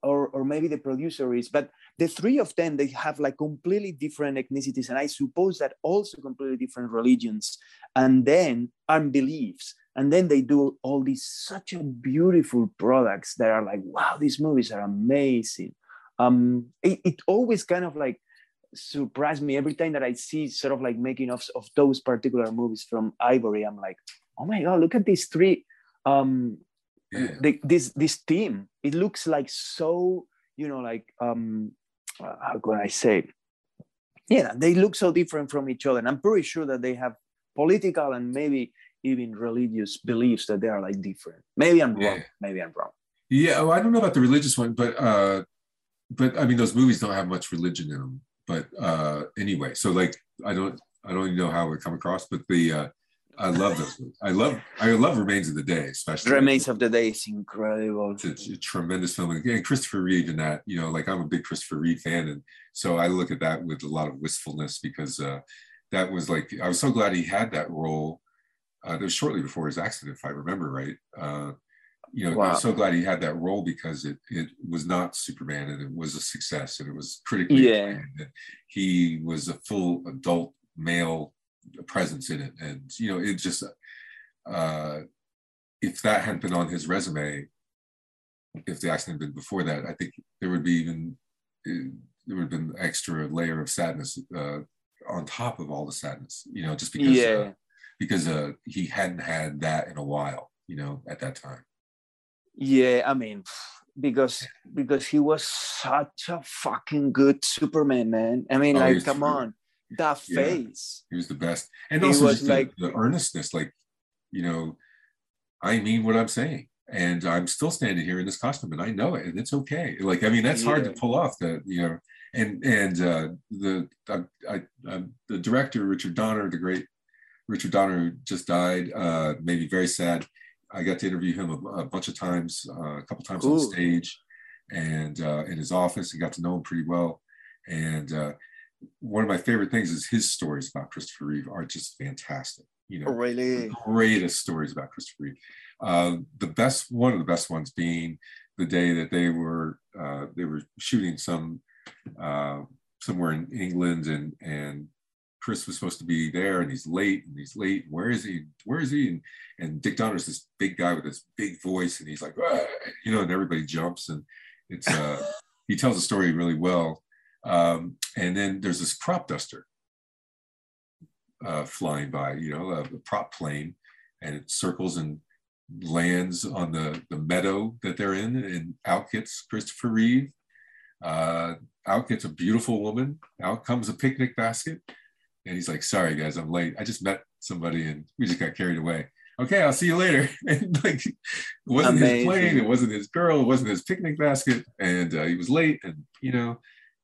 or or maybe the producer is, but the three of them they have like completely different ethnicities and i suppose that also completely different religions. And then and beliefs and then they do all these such a beautiful products that are like wow these movies are amazing. Um it, it always kind of like surprised me every time that i see sort of like making of of those particular movies from ivory. I'm like oh my god look at these three um yeah. the, this this team it looks like so you know like um uh, how can i say yeah they look so different from each other and i'm pretty sure that they have political and maybe even religious beliefs that they are like different maybe i'm wrong Yeah. maybe i'm wrong Yeah, well, I don't know about the religious one, but uh, but I mean, those movies don't have much religion in them. But uh, anyway, so like, I don't, I don't even know how it would come across, but the, uh, I love those. Movies. I love, I love Remains of the Day, especially. Remains of the Day is incredible. It's a, it's a tremendous film, and Christopher Reeve in that. You know, like I'm a big Christopher Reeve fan, and so I look at that with a lot of wistfulness because uh, that was like I was so glad he had that role. Uh, that was shortly before his accident, if I remember right. Uh, you know, wow. I'm so glad he had that role because it it was not Superman and it was a success and it was critically yeah. he was a full adult male presence in it, and you know, it just uh, if that hadn't been on his resume, if the accident had been before that, I think there would be even uh, there would have been extra layer of sadness uh, on top of all the sadness, you know, just because uh, because uh, he hadn't had that in a while, you know, at that time. Yeah, I mean, because because he was such a fucking good Superman, man. I mean, oh, like, come true. on, that face. Yeah, he was the best, and he also was like the, the earnestness, like, you know, I mean what I'm saying, and I'm still standing here in this costume, and I know it, and it's okay. Like, I mean, that's yeah. hard to pull off. The you know, and and uh, the I, I, I, the director Richard Donner, the great Richard Donner, who just died, uh, made me very sad I got to interview him a, a bunch of times, uh, a couple times cool. on stage, and uh, in his office, and got to know him pretty well. And uh, one of my favorite things is his stories about Christopher Reeve are just fantastic. You know, really greatest stories about Christopher Reeve. Uh, the best, one of the best ones being the day that they were uh, they were shooting some uh, somewhere in England, and and Chris was supposed to be there and he's late and he's late. Where is he? Where is he? And, and Dick Donner's this big guy with this big voice and he's like, ah, you know, and everybody jumps and it's, uh, he tells the story really well. Um, and then there's this prop duster uh, flying by, you know, a, a prop plane and it circles and lands on the, the meadow that they're in and out gets Christopher Reeve. Uh, out gets a beautiful woman. Out comes a picnic basket and he's like, sorry guys, I'm late. I just met somebody and we just got carried away. Okay, I'll see you later. and like, it wasn't Amazing. his plane, it wasn't his girl, it wasn't his picnic basket, and uh, he was late. And you know,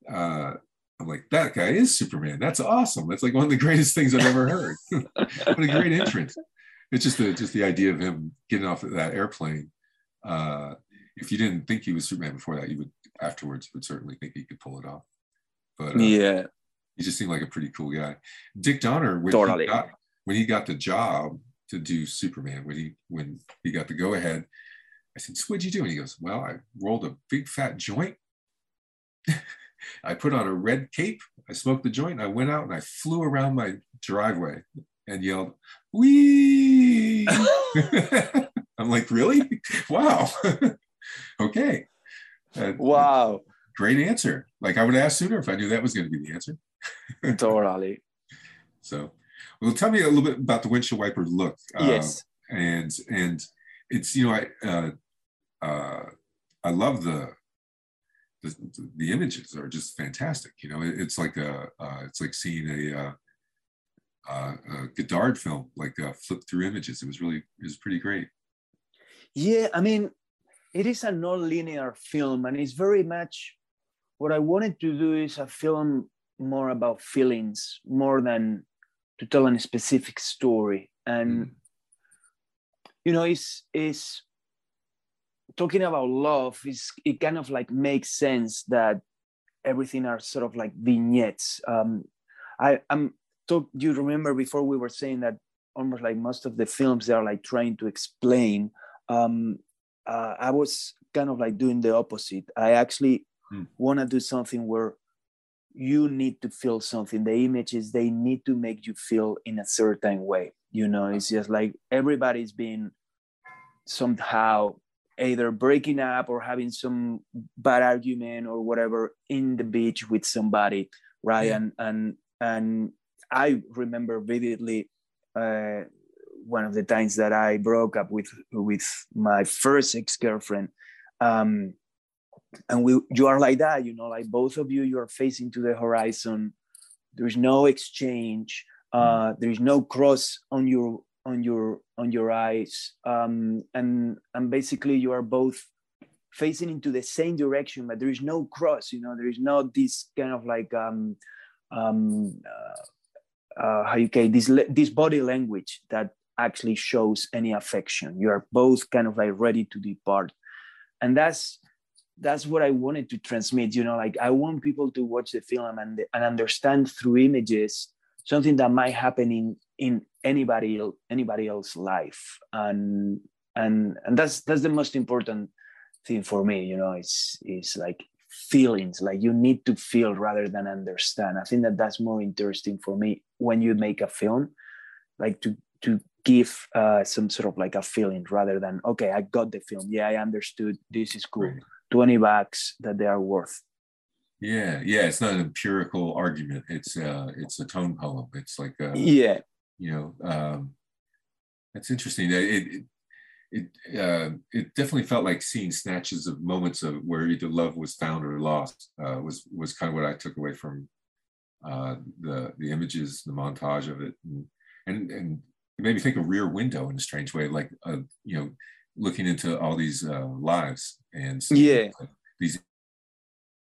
uh, I'm like, that guy is Superman. That's awesome. That's like one of the greatest things I've ever heard. what a great entrance! It's just the just the idea of him getting off of that airplane. Uh, if you didn't think he was Superman before that, you would afterwards would certainly think he could pull it off. But uh, yeah, he just seemed like a pretty cool guy. Dick Donner, when, totally. he, got, when he got the job to do Superman, when he when he got the go ahead, I said, so what'd you do? And he goes, Well, I rolled a big fat joint. I put on a red cape, I smoked the joint, I went out and I flew around my driveway and yelled, Wee! I'm like, really? Wow. okay. wow. Great answer. Like I would ask sooner if I knew that was going to be the answer. totally. So, well, tell me a little bit about the windshield wiper look. Uh, yes. and and it's you know I uh, uh, I love the, the, the images are just fantastic. You know, it, it's like a uh, it's like seeing a, uh, uh, a Godard film, like uh, flip through images. It was really it was pretty great. Yeah, I mean, it is a non-linear film, and it's very much what I wanted to do is a film more about feelings more than to tell a specific story and mm. you know it's it's talking about love is it kind of like makes sense that everything are sort of like vignettes. Um i i'm talk you remember before we were saying that almost like most of the films they are like trying to explain um uh, i was kind of like doing the opposite. I actually mm. want to do something where you need to feel something. The images they need to make you feel in a certain way you know? It's just like everybody's been somehow either breaking up or having some bad argument or whatever in the beach with somebody right? Yeah. and and and i remember vividly uh, one of the times that i broke up with with my first ex-girlfriend. Um, and we you are like that you know like both of you you are facing to the horizon. There's no exchange. Uh, there's no cross on your on your on your eyes um, and and basically you are both facing into the same direction, but there is no cross. You know, there is not this kind of like um, um, uh, uh, how you say this this body language that actually shows any affection. You are both kind of like ready to depart, and that's that's what I wanted to transmit. You know, like I want people to watch the film and and understand through images something that might happen in in anybody anybody else's life, and and and that's that's the most important thing for me. You know, it's it's like feelings like you need to feel rather than understand. I think that that's more interesting for me when you make a film like to to give uh, some sort of like a feeling rather than okay i got the film. Yeah i understood. This is cool. Right. 20 bucks that they are worth yeah yeah it's not an empirical argument it's uh it's a tone poem it's like a, yeah. you know um that's interesting it, it it uh, it definitely felt like seeing snatches of moments of where either love was found or lost uh, was was kind of what I took away from uh, the the images, the montage of it, and, and and it made me think of Rear Window in a strange way, like uh, you know, looking into all these uh, lives and yeah, these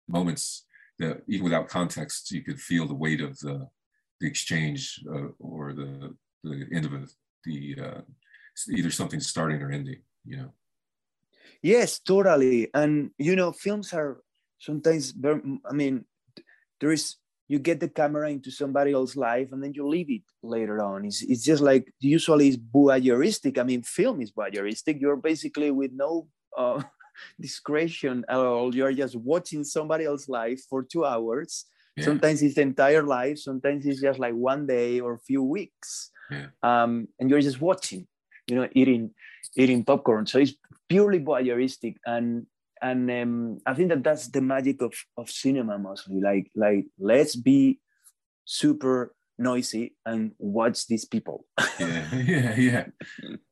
moments that even without context you could feel the weight of the the exchange uh, or the the end of a, the either something starting or ending you know? Yes totally. And you know films are sometimes very, i mean there is you get the camera into somebody else's life and then you leave it later on. It's, it's just like usually it's voyeuristic. I mean film is voyeuristic. You're basically with no uh, discretion at all you're just watching somebody else's life for two hours yeah. sometimes it's the entire life sometimes it's just like one day or a few weeks yeah. um, and you're just watching you know, eating eating popcorn. So it's purely voyeuristic, and and um, I think that that's the magic of of cinema mostly. Like like let's be super noisy and watch these people. yeah, yeah, yeah,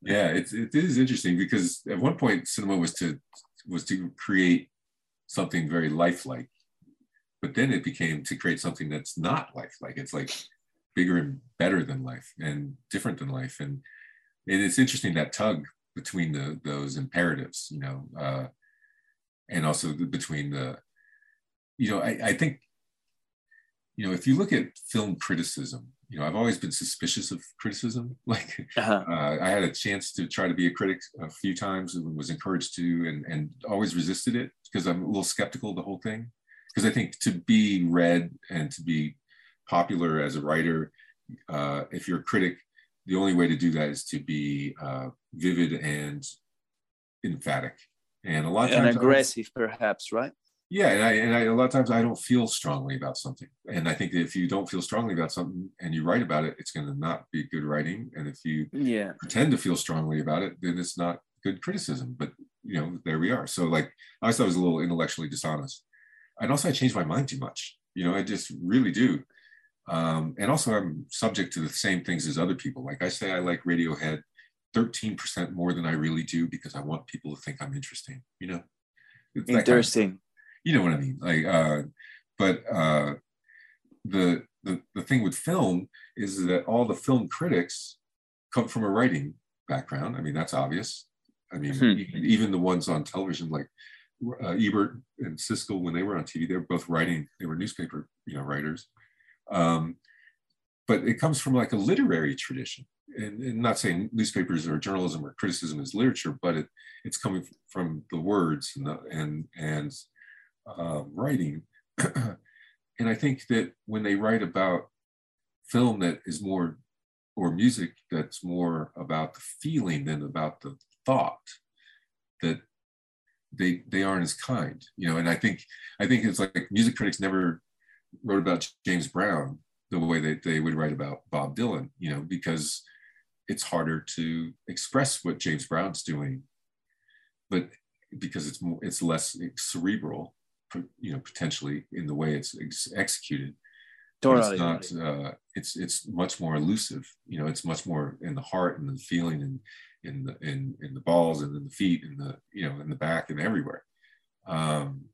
yeah. It's it is interesting because at one point cinema was to was to create something very lifelike, but then it became to create something that's not lifelike. It's like bigger and better than life and different than life and it is interesting that tug between the those imperatives, you know, uh, and also the, between the, you know, I, I think, you know, if you look at film criticism, you know, I've always been suspicious of criticism. Like, uh-huh. uh, I had a chance to try to be a critic a few times and was encouraged to, and and always resisted it because I'm a little skeptical of the whole thing. Because I think to be read and to be popular as a writer, uh, if you're a critic, the only way to do that is to be uh, vivid and emphatic. And a lot of times, and aggressive, perhaps, right? Yeah, and I and I, a lot of times I don't feel strongly about something, and I think if you don't feel strongly about something and you write about it, it's going to not be good writing. And if you yeah pretend to feel strongly about it, then it's not good criticism. But you know, there we are. So like, I thought I was a little intellectually dishonest, and also I changed my mind too much. You know, I just really do. Um, and also, I'm subject to the same things as other people. Like I say, I like Radiohead 13% more than I really do because I want people to think I'm interesting. You know, it's interesting. You know what I mean? Like, uh, but uh, the, the the thing with film is that all the film critics come from a writing background. I mean, that's obvious. I mean, hmm. even, even, the ones on television, like uh, Ebert and Siskel, when they were on TV, they were both writing. They were newspaper, you know, writers. Um, but it comes from like a literary tradition. And, and, not saying newspapers or journalism or criticism is literature, but it, it's coming from the words and the, and and uh, writing. and I think that when they write about film that is more or music that's more about the feeling than about the thought, that they they aren't as kind, you know. And I think I think it's like music critics never wrote about James Brown the way that they would write about Bob Dylan, you know, because it's harder to express what James Brown's doing, but because it's more, it's less cerebral, you know, potentially in the way it's ex- executed. Totally. It's not. Uh, it's it's much more elusive. You know, it's much more in the heart and the feeling and in the in in the balls and in the feet and the you know in the back and everywhere. Um,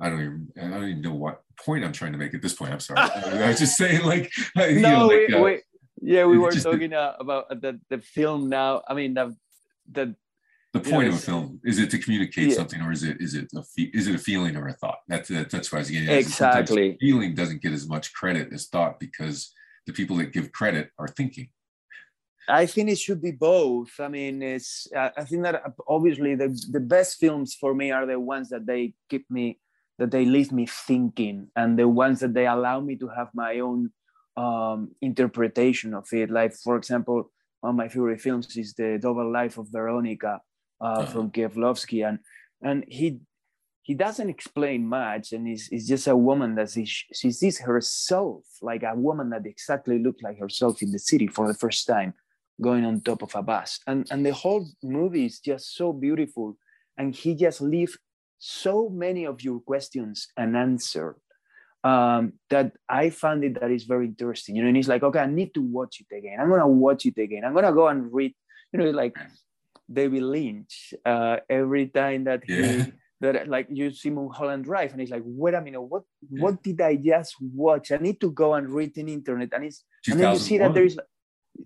I don't even I don't even know what point I'm trying to make at this point. I'm sorry. I was just saying like no, know, like, we, uh, we, yeah, we were talking uh, about the the film now. I mean the the the point of a film is it to communicate Yeah. something, or is it is it a fe- is it a feeling or a thought? That's that, that's what I was getting. at. Exactly. feeling doesn't get as much credit as thought because the people that give credit are thinking. I think it should be both. I mean, it's. I I think that obviously the the best films for me are the ones that they keep me, that they leave me thinking, and the ones that they allow me to have my own um, interpretation of it. Like, for example, one of my favorite films is the Double Life of Veronica uh, from Kieslowski, and and he he doesn't explain much, and he's, it's just a woman that she, she sees herself like a woman that exactly looks like herself in the city for the first time going on top of a bus and and the whole movie is just so beautiful and he just leave so many of your questions unanswered um, that I found it that is very interesting. You know, and it's like, okay, I need to watch it again. I'm gonna watch it again. I'm gonna go and read. You know, like David Lynch. Uh, every time that he Yeah. that like you see Mulholland Drive, and it's like, wait a minute, what Yeah. what did I just watch? I need to go and read in internet, and it's and then you see that there is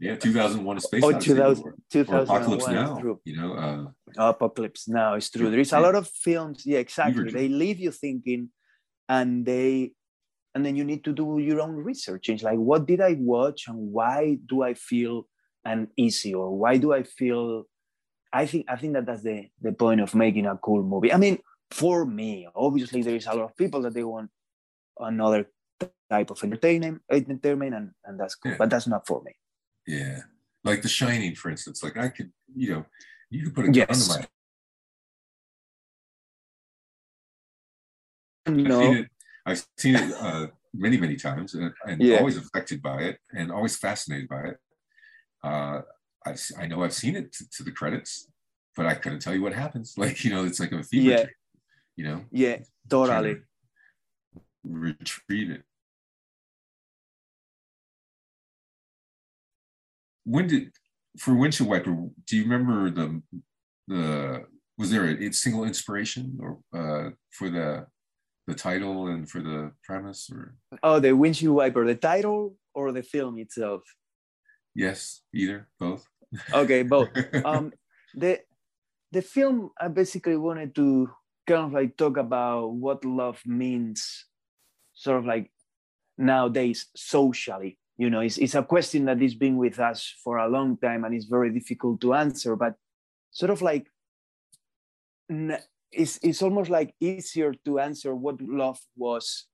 yeah, 2001: A Space oh, Odyssey, 2000, or, or 2001 Apocalypse Now. You know, uh, Apocalypse Now is true. There is a lot of films, yeah, exactly. They leave you thinking, and they, and then you need to do your own research. It's like, what did I watch, and why do I feel uneasy, or why do I feel? I think I think that that's the the point of making a cool movie. I mean, for me, obviously, there is a lot of people that they want another type of entertainment, entertainment, and and that's cool. Yeah. But that's not for me. yeah, like The Shining, for instance. Like I could, you know, you could put a gun Yes. to my I've No, seen it, I've seen it uh, many, many times and, and Yeah. always affected by it and always fascinated by it. Uh, I, I know I've seen it to, to the credits, but I couldn't tell you what happens. Like, you know, it's like a fever Yeah. you know, yeah, totally. retreat it. When did, for Windshield Wiper, do you remember the, the, was there a single inspiration or uh, for the, the title and for the premise or? Oh, the windshield wiper, the title or the film itself? Yes, either, both. Okay, both. um, the the film I basically wanted to kind of like talk about what love means, sort of like nowadays socially. You know, it's, it's a question that has been with us for a long time and it's very difficult to answer, but sort of like it's, it's almost like easier to answer what love was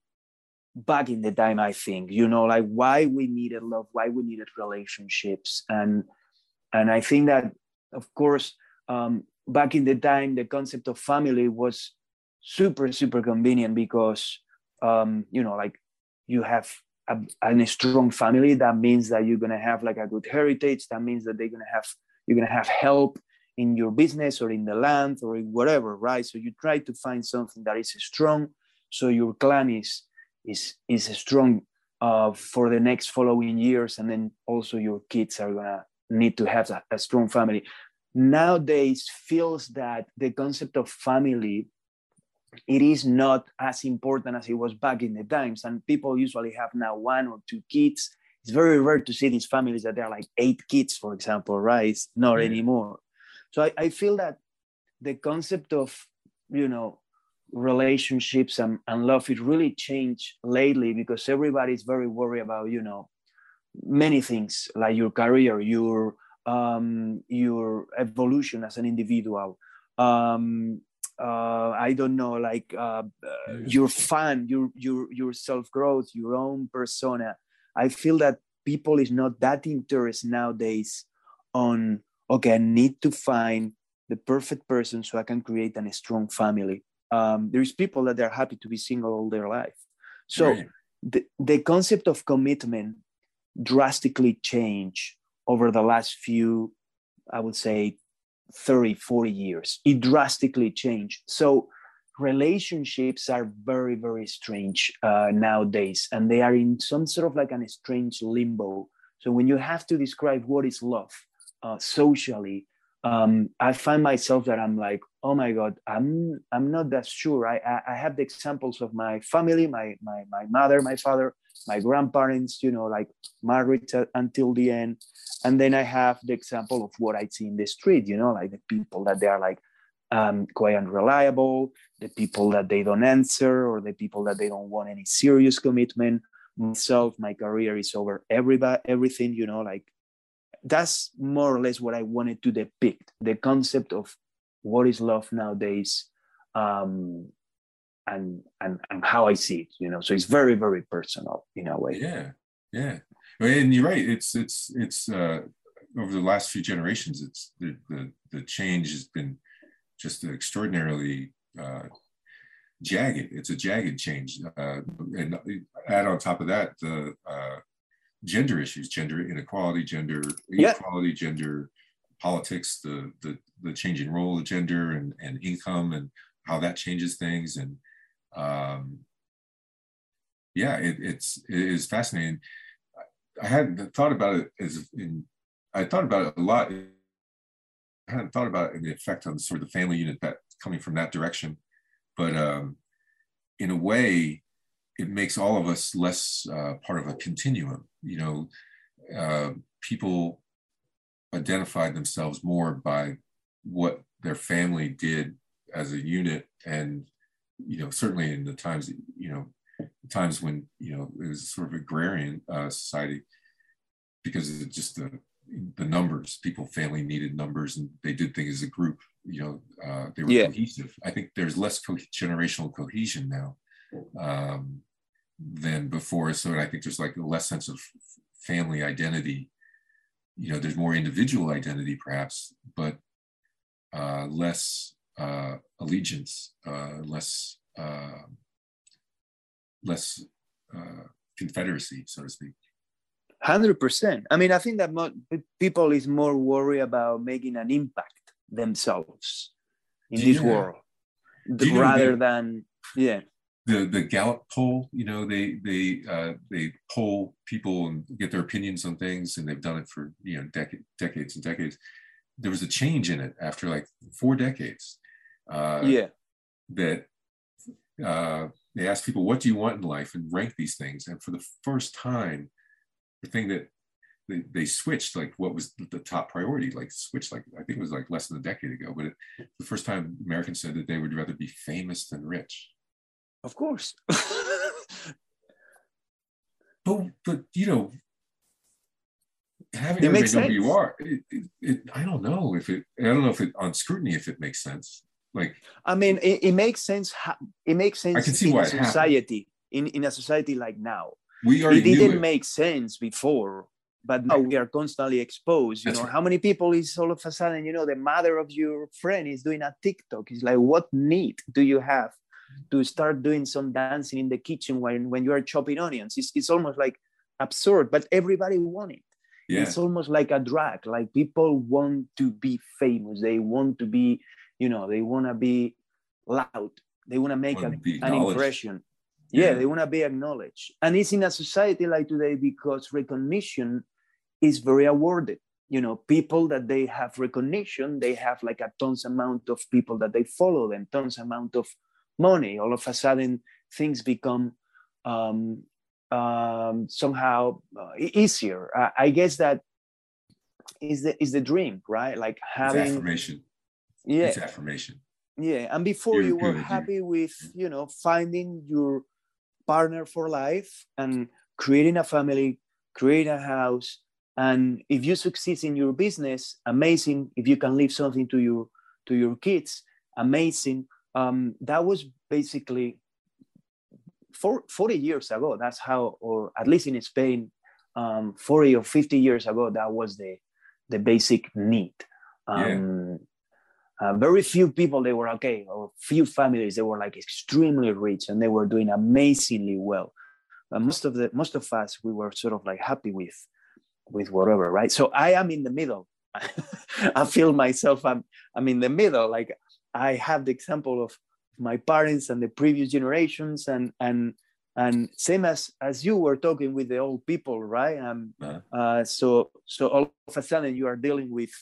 back in the time i think you know like why we needed love why we needed relationships and and i think that of course um, back in the time the concept of family was super super convenient because um, you know like you have a, a strong family. That means that you're going to have like a good heritage. That means that they're going to have you're going to have help in your business or in the land or in whatever right? So you try to find something that is strong. So your clan is is is strong uh, for the next following years. And then also your kids are gonna need to have a, a strong family. Nowadays feels that the concept of family it is not as important as it was back in the times. And people usually have now one or two kids. It's very rare to see these families that there are like eight kids for example right? It's not Yeah. anymore. So I, I feel that the concept of you know relationships and, and love it really changed lately because everybody's very worried about you know many things like your career your um your evolution as an individual. Um uh i don't know like uh, uh, your fun your your your self growth your own persona. I feel that people is not that interested nowadays on okay i need to find the perfect person so i can create a strong family. Um, there's people that they're happy to be single all their life. So Right. the, the concept of commitment drastically changed over the last few i would say 30 40 years. It drastically changed. So relationships are very very strange uh, nowadays and they are in some sort of like an strange limbo. So when you have to describe what is love uh, socially um, i find myself that i'm like oh my god i'm i'm not that sure. I i, I have the examples of my family my my my mother my father my grandparents you know like married until the end. And then i have the example of what i see in the street you know like the people that they are like um, quite unreliable the people that they don't answer or the people that they don't want any serious commitment. Myself my career is over everybody everything you know like that's more or less what i wanted to depict the concept of what is love nowadays um, and, and and how i see it you know? So it's very very personal in a way. Yeah yeah. And you're right it's it's it's uh over the last few generations it's the the, the change has been just extraordinarily uh jagged. It's a jagged change uh and add on top of that the uh gender issues gender inequality gender Yeah. equality gender politics, the the the changing role of gender and, and income and how that changes things. And um, yeah, it, it's it is fascinating. I hadn't thought about it as in I thought about it a lot. I hadn't thought about it the effect on sort of the family unit that coming from that direction. But um, in a way, it makes all of us less uh, part of a continuum. You know, uh, people identified themselves more by what their family did as a unit and you know certainly in the times you know times when you know it was sort of agrarian uh, society because it's just the the numbers people family needed numbers and they did things as a group you know uh, they were Yeah. cohesive i think there's less co- generational cohesion now um, than before so i think there's like a less sense of family identity you know there's more individual identity perhaps but uh, less uh, allegiance uh, less uh, less uh, confederacy so to speak Hundred percent. I mean, I think that mo- people is more worried about making an impact themselves in this Yeah. world, know rather the- than yeah, the the Gallup poll, you know, they they uh, they poll people and get their opinions on things, and they've done it for you know decades, decades and decades. There was a change in it after like four decades. Uh, yeah, That uh, they asked people, "What do you want in life?" and rank these things. And for the first time, the thing that they, they switched, like what was the top priority, like switched, like I think it was like less than a decade ago. But it, the first time Americans said that they would rather be famous than rich. Of course. but but you know having It everybody know who you are it, it, it, i don't know if it i don't know if it on scrutiny if it makes sense like I mean, it, it makes sense. It makes sense I can see in why a it happened. society, in, in a society like now. we already It didn't make sense before, but now we are constantly exposed. You That's know, right. how many people is all of a sudden, you know, the mother of your friend is doing a TikTok. It's like, what need do you have to start doing some dancing in the kitchen when, when you are chopping onions? It's, it's almost like absurd, but everybody want it. yeah It's almost like a drag. Like people want to be famous. They want to be, you know, they want to be loud. They want to make a, an impression. Yeah, Yeah. they want to be acknowledged. And it's in a society like today because recognition is very awarded. You know, people that they have recognition, they have like a tons amount of people that they follow them, tons amount of money. All of a sudden, things become um, um, somehow uh, easier. I, I guess that is the is the dream, right? Like it's having affirmation yeah it's affirmation yeah and before You're you were happy with you know finding your partner for life and creating a family creating a house and if you succeed in your business amazing if you can leave something to your to your kids amazing um, that was basically for 40 years ago. That's how or at least in spain um, 40 or 50 years ago that was the the basic need. Yeah. um, uh, very few people they were okay or few families they were like extremely rich and they were doing amazingly well. But most of the most of us we were sort of like happy with with whatever right? So i am in the middle. I feel myself i'm i'm in the middle like i have the example of my parents and the previous generations and and and same as as you were talking with the old people right um, Uh-huh. uh, so so all of a sudden you are dealing with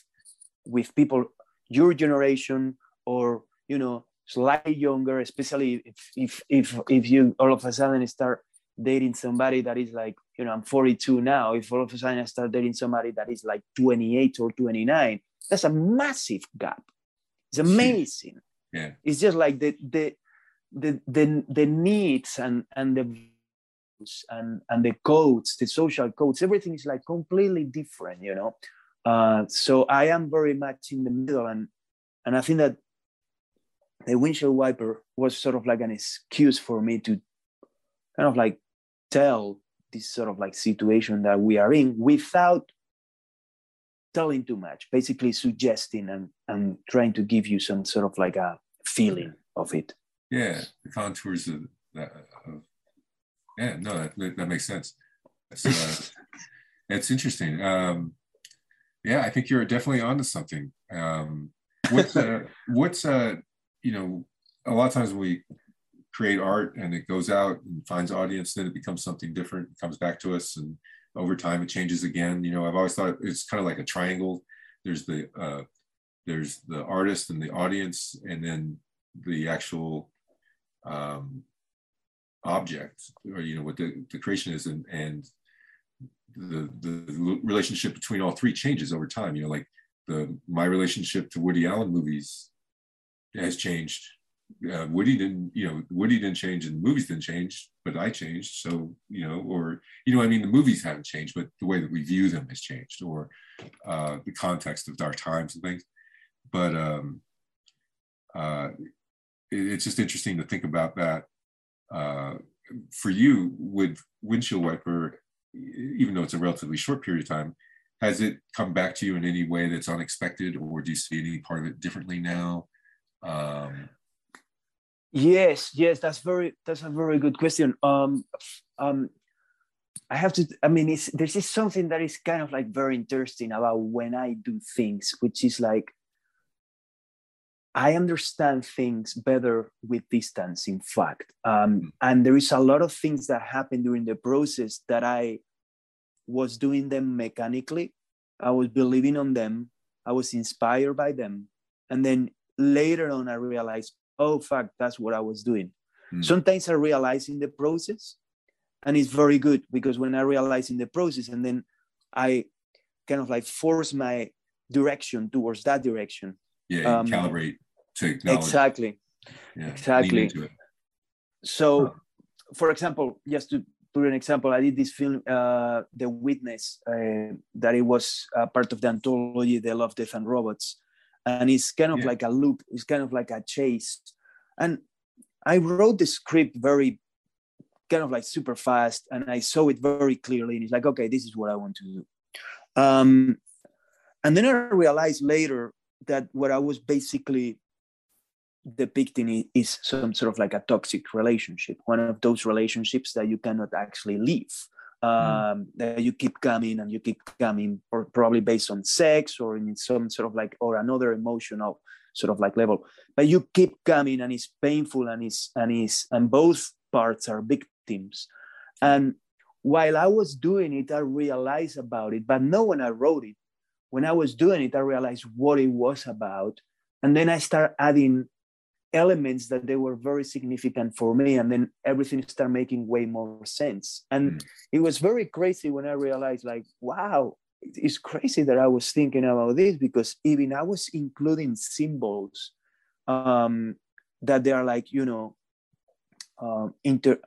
with people your generation or you know, slightly younger, especially if if if if you all of a sudden start dating somebody that is like, you know, I'm 42 now. If all of a sudden I start dating somebody that is like 28 or 29, that's a massive gap. It's amazing. Yeah. It's just like the the the the, the needs and and the and and the codes, the social codes, everything is like completely different, you know. Uh, so I am very much in the middle, and and I think that the windshield wiper was sort of like an excuse for me to kind of like tell this sort of like situation that we are in without telling too much basically suggesting and and trying to give you some sort of like a feeling of it. Yeah the contours of that of, yeah no that, that makes sense. It's, uh, it's interesting. Um yeah i think you're definitely onto something. Um what's uh what's uh you know a lot of times we create art and it goes out and finds audience then it becomes something different comes back to us and over time it changes again. You know i've always thought it's kind of like a triangle. There's the uh, there's the artist and the audience and then the actual um, object or you know what the, the creation is and and the the relationship between all three changes over time. You know like the my relationship to woody allen movies has changed uh, Woody didn't, you know, Woody didn't change and the movies didn't change, but I changed. So, you know, or, you know, I mean, the movies haven't changed, but the way that we view them has changed or uh, the context of dark times and things. But um, uh, it, it's just interesting to think about that. Uh, for you with windshield wiper, even though it's a relatively short period of time, has it come back to you in any way that's unexpected or do you see any part of it differently now? Um, Yes, yes, that's very that's a very good question. Um, um, I have to. I mean, it's there's just something that is kind of like very interesting about when I do things, which is like I understand things better with distance. In fact, um, hmm. and there is a lot of things that happen during the process that I was doing them mechanically. I was believing on them. I was inspired by them, and then later on, I realized, oh fuck that's what i was doing. Mm. sometimes i realize in the process and it's very good because when i realize in the process and then i kind of like force my direction towards that direction. Yeah um, calibrate to exactly. Yeah, exactly. so huh. for example just to put an example i did this film uh, the witness uh, that it was part of the anthology the love death and robots and it's kind of yeah. like a loop it's kind of like a chase and i wrote the script very kind of like super fast and i saw it very clearly and it's like okay this is what i want to do um, and then i realized later that what i was basically depicting is some sort of like a toxic relationship one of those relationships that you cannot actually leave. Um, that you keep coming and you keep coming, or probably based on sex or in some sort of like or another emotional sort of like level. But you keep coming and it's painful and it's and it's and both parts are victims. And while I was doing it, I realized about it, but not when I wrote it. When I was doing it, I realized what it was about. And then I start adding elements that they were very significant for me and then everything started making way more sense and mm. it was very crazy when i realized like wow it's crazy that i was thinking about this because even i was including symbols um, that they are like you know um, inter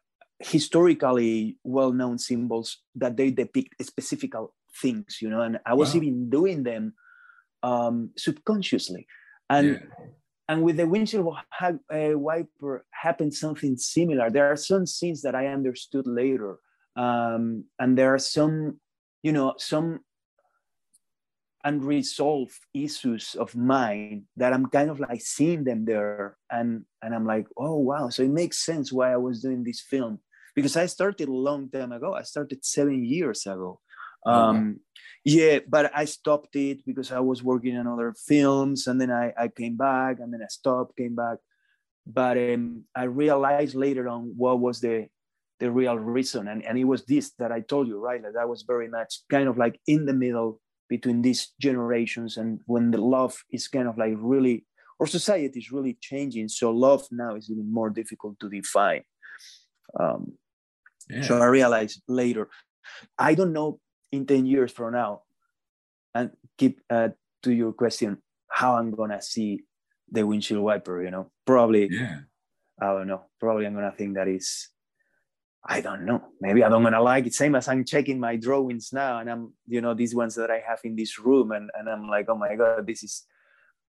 historically well-known symbols that they depict specific things you know and i was wow. even doing them um, subconsciously and yeah and with the windshield uh, wiper happened something similar. There are some scenes that I understood later, um, and there are some, you know, some unresolved issues of mine that I'm kind of like seeing them there, and and I'm like, oh wow, so it makes sense why I was doing this film because I started a long time ago. I started seven years ago. Um, yeah, but I stopped it because I was working on other films, and then I, I came back, and then I stopped, came back. But um, I realized later on what was the the real reason, and, and it was this that I told you, right? That I was very much kind of like in the middle between these generations, and when the love is kind of like really, or society is really changing. So love now is even more difficult to define. Um, yeah. So I realized later, I don't know in 10 years from now, and keep uh, to your question, how I'm gonna see the windshield wiper, you know, probably, yeah. I don't know, probably I'm gonna think that is, I don't know, maybe I don't gonna like it. Same as I'm checking my drawings now and I'm, you know, these ones that I have in this room and, and I'm like, oh my God, this is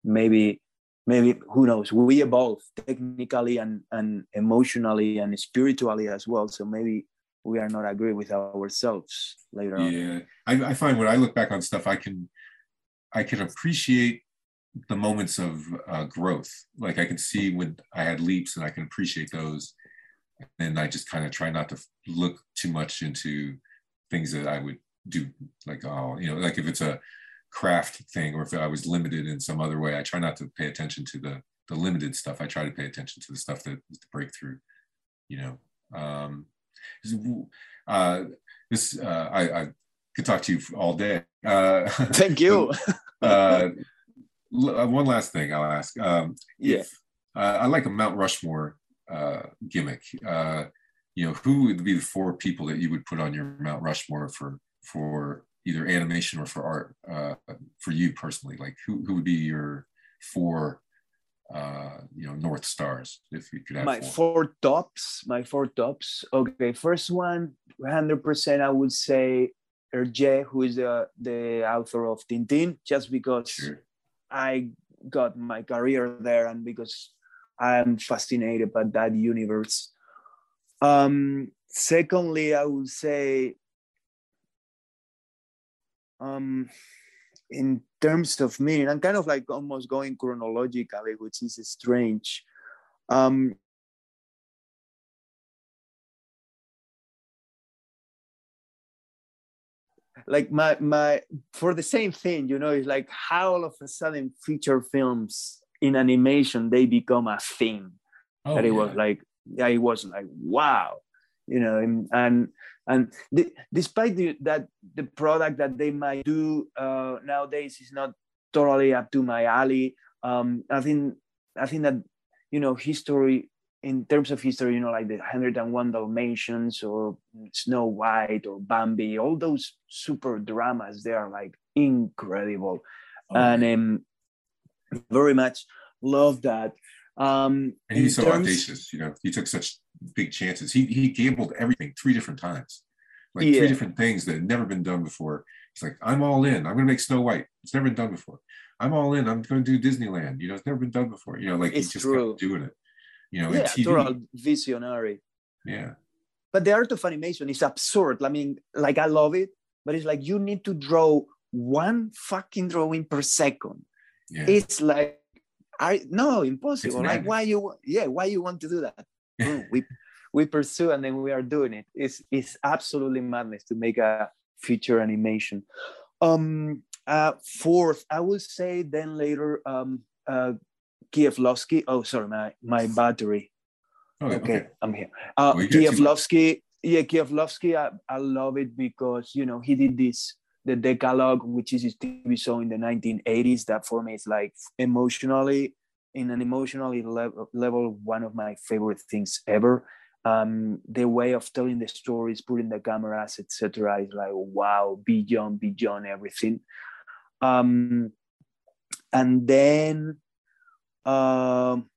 maybe maybe who knows we evolve technically and, and emotionally and spiritually as well so maybe we are not agree with ourselves later yeah. on yeah I, I, find when i look back on stuff i can i can appreciate the moments of uh, growth like i can see when i had leaps and i can appreciate those and i just kind of try not to look too much into things that i would do like oh you know like if it's a craft thing or if I was limited in some other way, I try not to pay attention to the the limited stuff. I try to pay attention to the stuff that the breakthrough, you know. Um, uh, this uh, I, I could talk to you all day. Uh, Thank you. uh, uh, one last thing I'll ask. Um, yeah, if, uh, I like a Mount Rushmore uh, gimmick. Uh, you know, who would be the four people that you would put on your Mount Rushmore for for either animation or for art uh, for you personally? Like who, who would be your four, uh, you know, North Stars if you could have my four. four tops, my four tops. Okay. First one, 100% I would say Hergé, who is the, the author of Tintin, just because sure. I got my career there and because I'm fascinated by that universe. Um, secondly, I would say um, in terms of meaning, I'm kind of like almost going chronologically, which is strange. Um, like my my for the same thing, you know, it's like how all of a sudden feature films in animation they become a thing. Oh, that it yeah. was like yeah, it was like wow, you know, and, and and the, despite the, that the product that they might do uh, nowadays is not totally up to my alley. Um, i think i think that you know history in terms of history you know like the 101 dalmatians or snow white or bambi all those super dramas they are like incredible. Oh, and um, very much love that. Um and he's so terms, audacious you know he took such big chances. He he gambled everything three different times, like yeah. three different things that had never been done before. He's like, I'm all in. I'm gonna make Snow White. It's never been done before. I'm all in. I'm gonna do Disneyland. You know, it's never been done before. You know, like it's just true. doing it. You know, yeah, total visionary. Yeah. But the art of animation is absurd. I mean, like I love it, but it's like you need to draw one fucking drawing per second. Yeah. It's like I no impossible. Like why you yeah why you want to do that? we we pursue and then we are doing it. It's it's absolutely madness to make a feature animation. Um, uh, fourth, I would say then later um, uh, Kieslowski. Oh, sorry, my my battery. Oh, okay. okay. I'm here. Uh, well, Kieslowski. Yeah, Kieslowski. I, I love it because you know he did this the Decalogue, which is his TV show in the 1980s. That for me is like emotionally in an emotionally level, level one of my favorite things ever. Um, the way of telling the stories, putting the cameras, etc., is like wow, beyond beyond everything. Um, and then, um,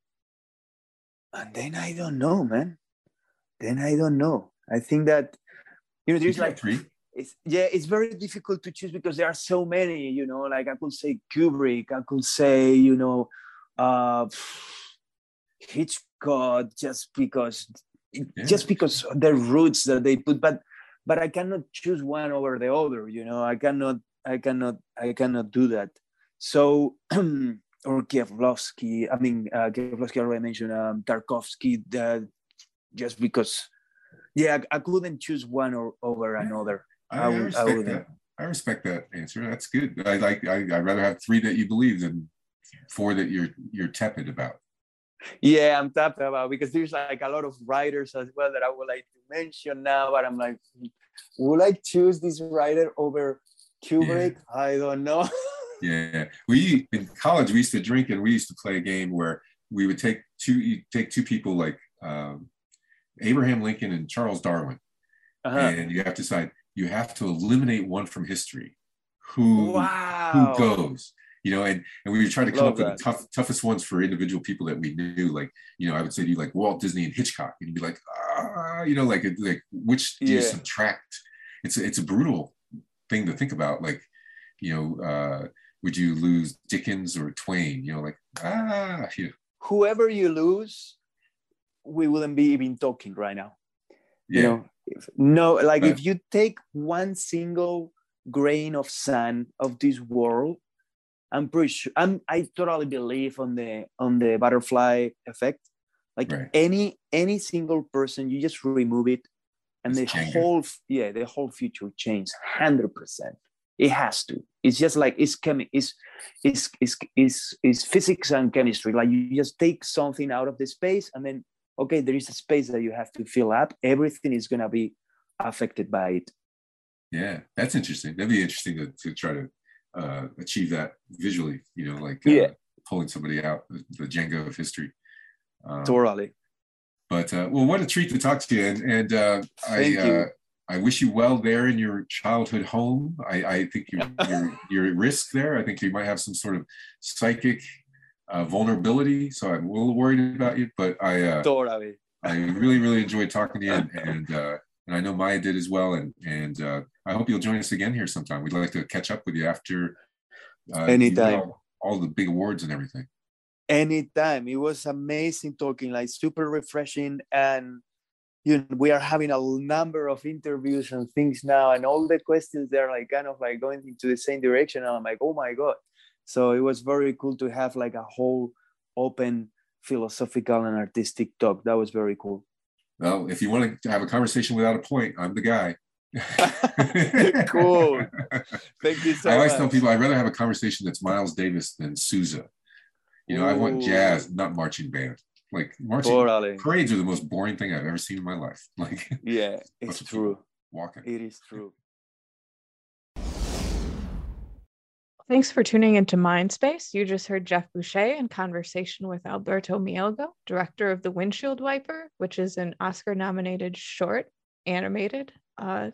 and then I don't know, man. Then I don't know. I think that you know there's like three. It's, yeah, it's very difficult to choose because there are so many. You know, like I could say Kubrick, I could say you know uh, Hitchcock just because yeah. just because the roots that they put, but but I cannot choose one over the other. You know, I cannot I cannot I cannot do that. So or Kieslowski, I mean uh, Kieslowski already mentioned um, Tarkovsky. That just because, yeah, I, I couldn't choose one or over another. I, I, would, respect I that. I respect that answer. That's good. I like. I, I'd rather have three that you believe than four that you're you're tepid about? Yeah, I'm tepid about because there's like a lot of writers as well that I would like to mention now, but I'm like, would I choose this writer over Kubrick? Yeah. I don't know. Yeah, we in college we used to drink and we used to play a game where we would take two you take two people like um, Abraham Lincoln and Charles Darwin, Uh-huh. and you have to decide you have to eliminate one from history. Who Wow. who goes? You know, and and we would try to come Love up with the tough, toughest ones for individual people that we knew. Like, you know, I would say to you like Walt Disney and Hitchcock, and you'd be like, ah, you know, like like which do you subtract? It's a, it's a brutal thing to think about. Like, you know, uh, would you lose Dickens or Twain? You know, like ah, you Whoever you lose, we wouldn't be even talking right now. yeah, You know, if, no, like Right. if you take one single grain of sand of this world, I'm pretty sure I'm I totally believe on the on the butterfly effect. Like Right. any any single person, you just remove it and It's the whole yeah, the whole future change hundred percent. It has to. It's just like it's chemi- it's, it's it's it's it's physics and chemistry. Like you just take something out of the space and then okay, there is a space that you have to fill up. Everything is gonna be affected by it. yeah. That's interesting. That'd be interesting to, to try to uh, achieve that visually. You know, like uh, Yeah. pulling somebody out the, the Jenga of history. Um, Totally. But uh, well, what a treat to talk to you, and and uh, I you. uh, I wish you well there in your childhood home. I, I think you're, you're you're at risk there. I think you might have some sort of psychic uh, vulnerability, so I'm a little worried about you. But I uh, Totally. I really really enjoyed talking to you, and and, uh, and I know Maya did as well. And and uh, I hope you'll join us again here sometime. We'd like to catch up with you after uh, you Anytime. all, all the big awards and everything. Anytime. It was amazing talking, like super refreshing. And you know, we are having a number of interviews and things now, and all the questions they're like kind of like going into the same direction. And I'm like, oh my God. So it was very cool to have like a whole open philosophical and artistic talk. That was very cool. Well, if you want to have a conversation without a point, I'm the guy. Cool. Thank you so much. I always much. tell people I'd rather have a conversation that's Miles Davis than Sousa. You know, I want jazz, not marching band. Like marching parades are the most boring thing I've ever seen in my life. Like Yeah, it's true. walking. It is true. Thanks for tuning into Mindspace. You just heard Geoff Boucher in conversation with Alberto Mielgo, director of The Windshield Wiper, which is an Oscar nominated short animated uh,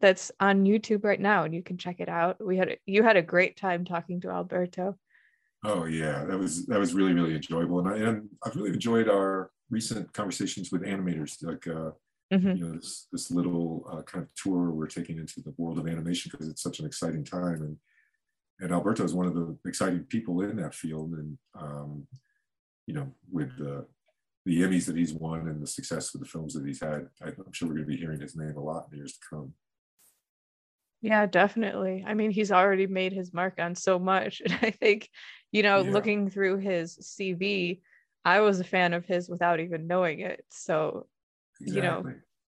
that's on YouTube right now, and you can check it out. We had you had a great time talking to Alberto. Oh yeah, that was that was really really enjoyable, and I and I've really enjoyed our recent conversations with animators. Like uh, Mhm. you know this this little uh, kind of tour we're taking into the world of animation because it's such an exciting time, and and Alberto is one of the exciting people in that field, and um, you know with the the Emmys that he's won and the success of the films that he's had, I- I'm sure we're going to be hearing his name a lot in the years to come. Yeah, definitely. I mean, he's already made his mark on so much. And I think, you know, Yeah. looking through his CV, I was a fan of his without even knowing it. So You know,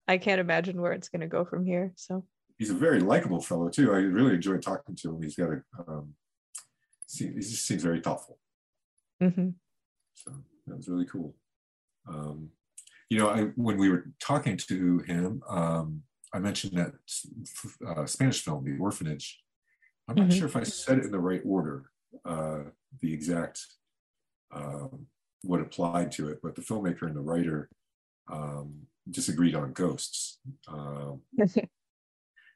I can't imagine where it's going to go from here. So, he's a very likable fellow too. I really enjoyed talking to him. He's got a um, he just seems very thoughtful. mhm. So that was really cool. Um, you know, I, when we were talking to him, um, I mentioned that uh, Spanish film, The Orphanage. I'm not Mhm. sure if I said it in the right order, uh, the exact um, what applied to it, but the filmmaker and the writer um, disagreed on ghosts. Um,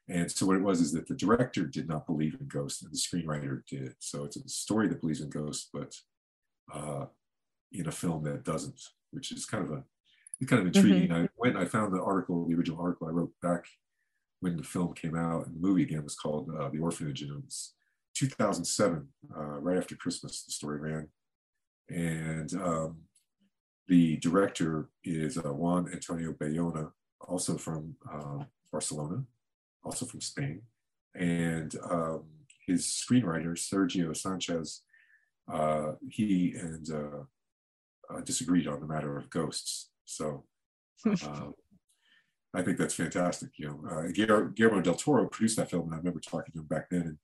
and so what it was is that the director did not believe in ghosts and the screenwriter did. So it's a story that believes in ghosts, but uh, in a film that doesn't, which is kind of a it's kind of intriguing. I went, and I found the article, the original article I wrote back when the film came out, and the movie again was called uh, The Orphanage, and it was 2007, uh, right after Christmas. The story ran, and um, the director is uh, Juan Antonio Bayona, also from uh, Barcelona, also from Spain, and um, his screenwriter Sergio Sanchez. Uh, he and uh, uh, disagreed on the matter of ghosts. So um, I think that's fantastic. You know, uh, Guillermo del Toro produced that film, and I remember talking to him back then, and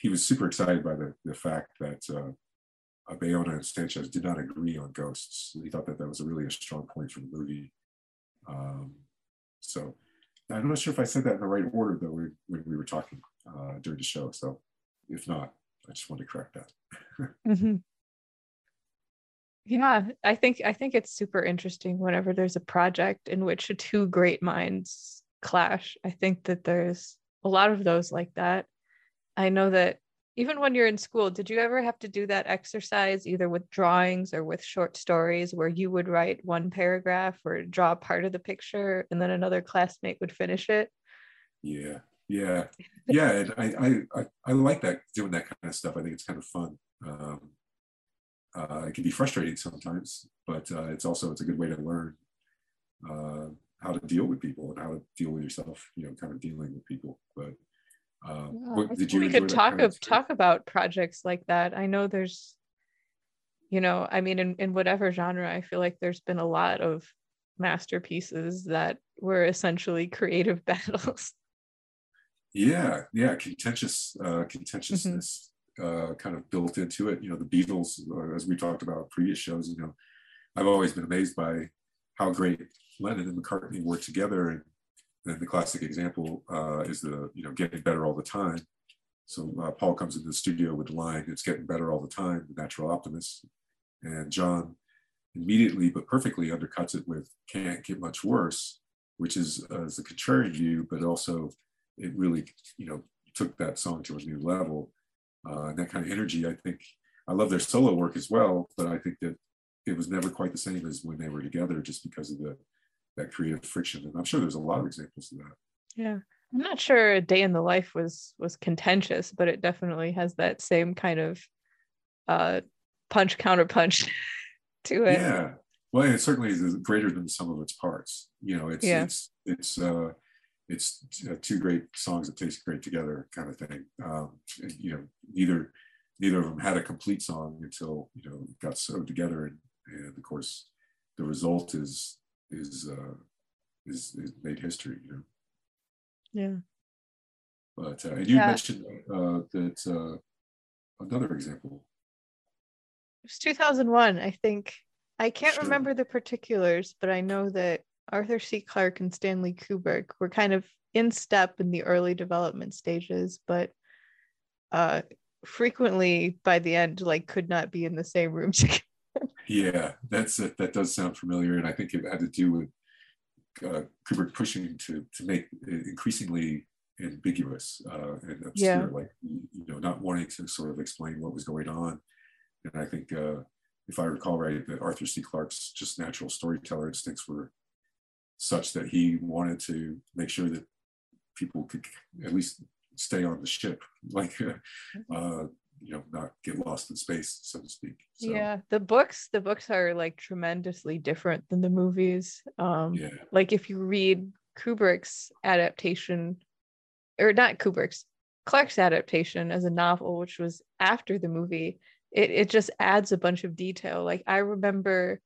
he was super excited by the, the fact that uh, uh, Bayona and Sanchez did not agree on ghosts. He thought that that was a really a strong point for the movie. Um, so I'm not sure if I said that in the right order though when, we were talking uh, during the show. So if not, I just want to correct that. mm-hmm. Yeah, I think I think it's super interesting whenever there's a project in which two great minds clash. I think that there's a lot of those like that. I know that even when you're in school, did you ever have to do that exercise either with drawings or with short stories where you would write one paragraph or draw part of the picture and then another classmate would finish it? Yeah, yeah, yeah. I, I, I, I like that doing that kind of stuff. I think it's kind of fun. Um, uh, it can be frustrating sometimes, but uh, it's also it's a good way to learn uh, how to deal with people and how to deal with yourself. You know, kind of dealing with people. But uh, what, did you? We could talk of, talk about projects like that. I know there's, you know, I mean, in in whatever genre, I feel like there's been a lot of masterpieces that were essentially creative battles. Yeah, yeah, contentious uh, contentiousness mm-hmm. uh, kind of built into it. You know, the Beatles, uh, as we talked about previous shows. You know, I've always been amazed by how great Lennon and McCartney worked together, and and the classic example uh, is the you know getting better all the time. So uh, Paul comes into the studio with the line, "It's getting better all the time." The natural optimist, and John immediately but perfectly undercuts it with "Can't get much worse," which is uh, is the contrarian view, but also it really you know took that song to a new level. Uh, and that kind of energy, I think, I love their solo work as well, but I think that it was never quite the same as when they were together, just because of the that creative friction. And I'm sure there's a lot of examples of that. Yeah. I'm not sure a day in the life was was contentious, but it definitely has that same kind of uh punch counter punch to it. Yeah. Well, it certainly is greater than some of its parts. You know, it's yeah. it's it's uh it's uh, two great songs that taste great together kind of thing. Um, and, you know, neither neither of them had a complete song until you know got sewed together, and, and of course, the result is is uh, is, is made history. You know. Yeah. But uh, and you yeah. mentioned uh, that uh, another example. It was 2001, I think. I can't sure. remember the particulars, but I know that Arthur C. Clarke and Stanley Kubrick were kind of in step in the early development stages, but uh, frequently by the end, like could not be in the same room together. Yeah, that's it. That does sound familiar, and I think it had to do with uh, Kubrick pushing to to make it increasingly ambiguous uh, and obscure, yeah. like you know, not wanting to sort of explain what was going on. And I think, uh, if I recall right, that Arthur C. Clarke's just natural storyteller instincts were such that he wanted to make sure that people could at least stay on the ship, like uh, you know not get lost in space so to speak. So, yeah the books the books are like tremendously different than the movies. Um yeah. like if you read kubrick's adaptation or not kubrick's clarke's adaptation as a novel which was after the movie it, it just adds a bunch of detail. Like i remember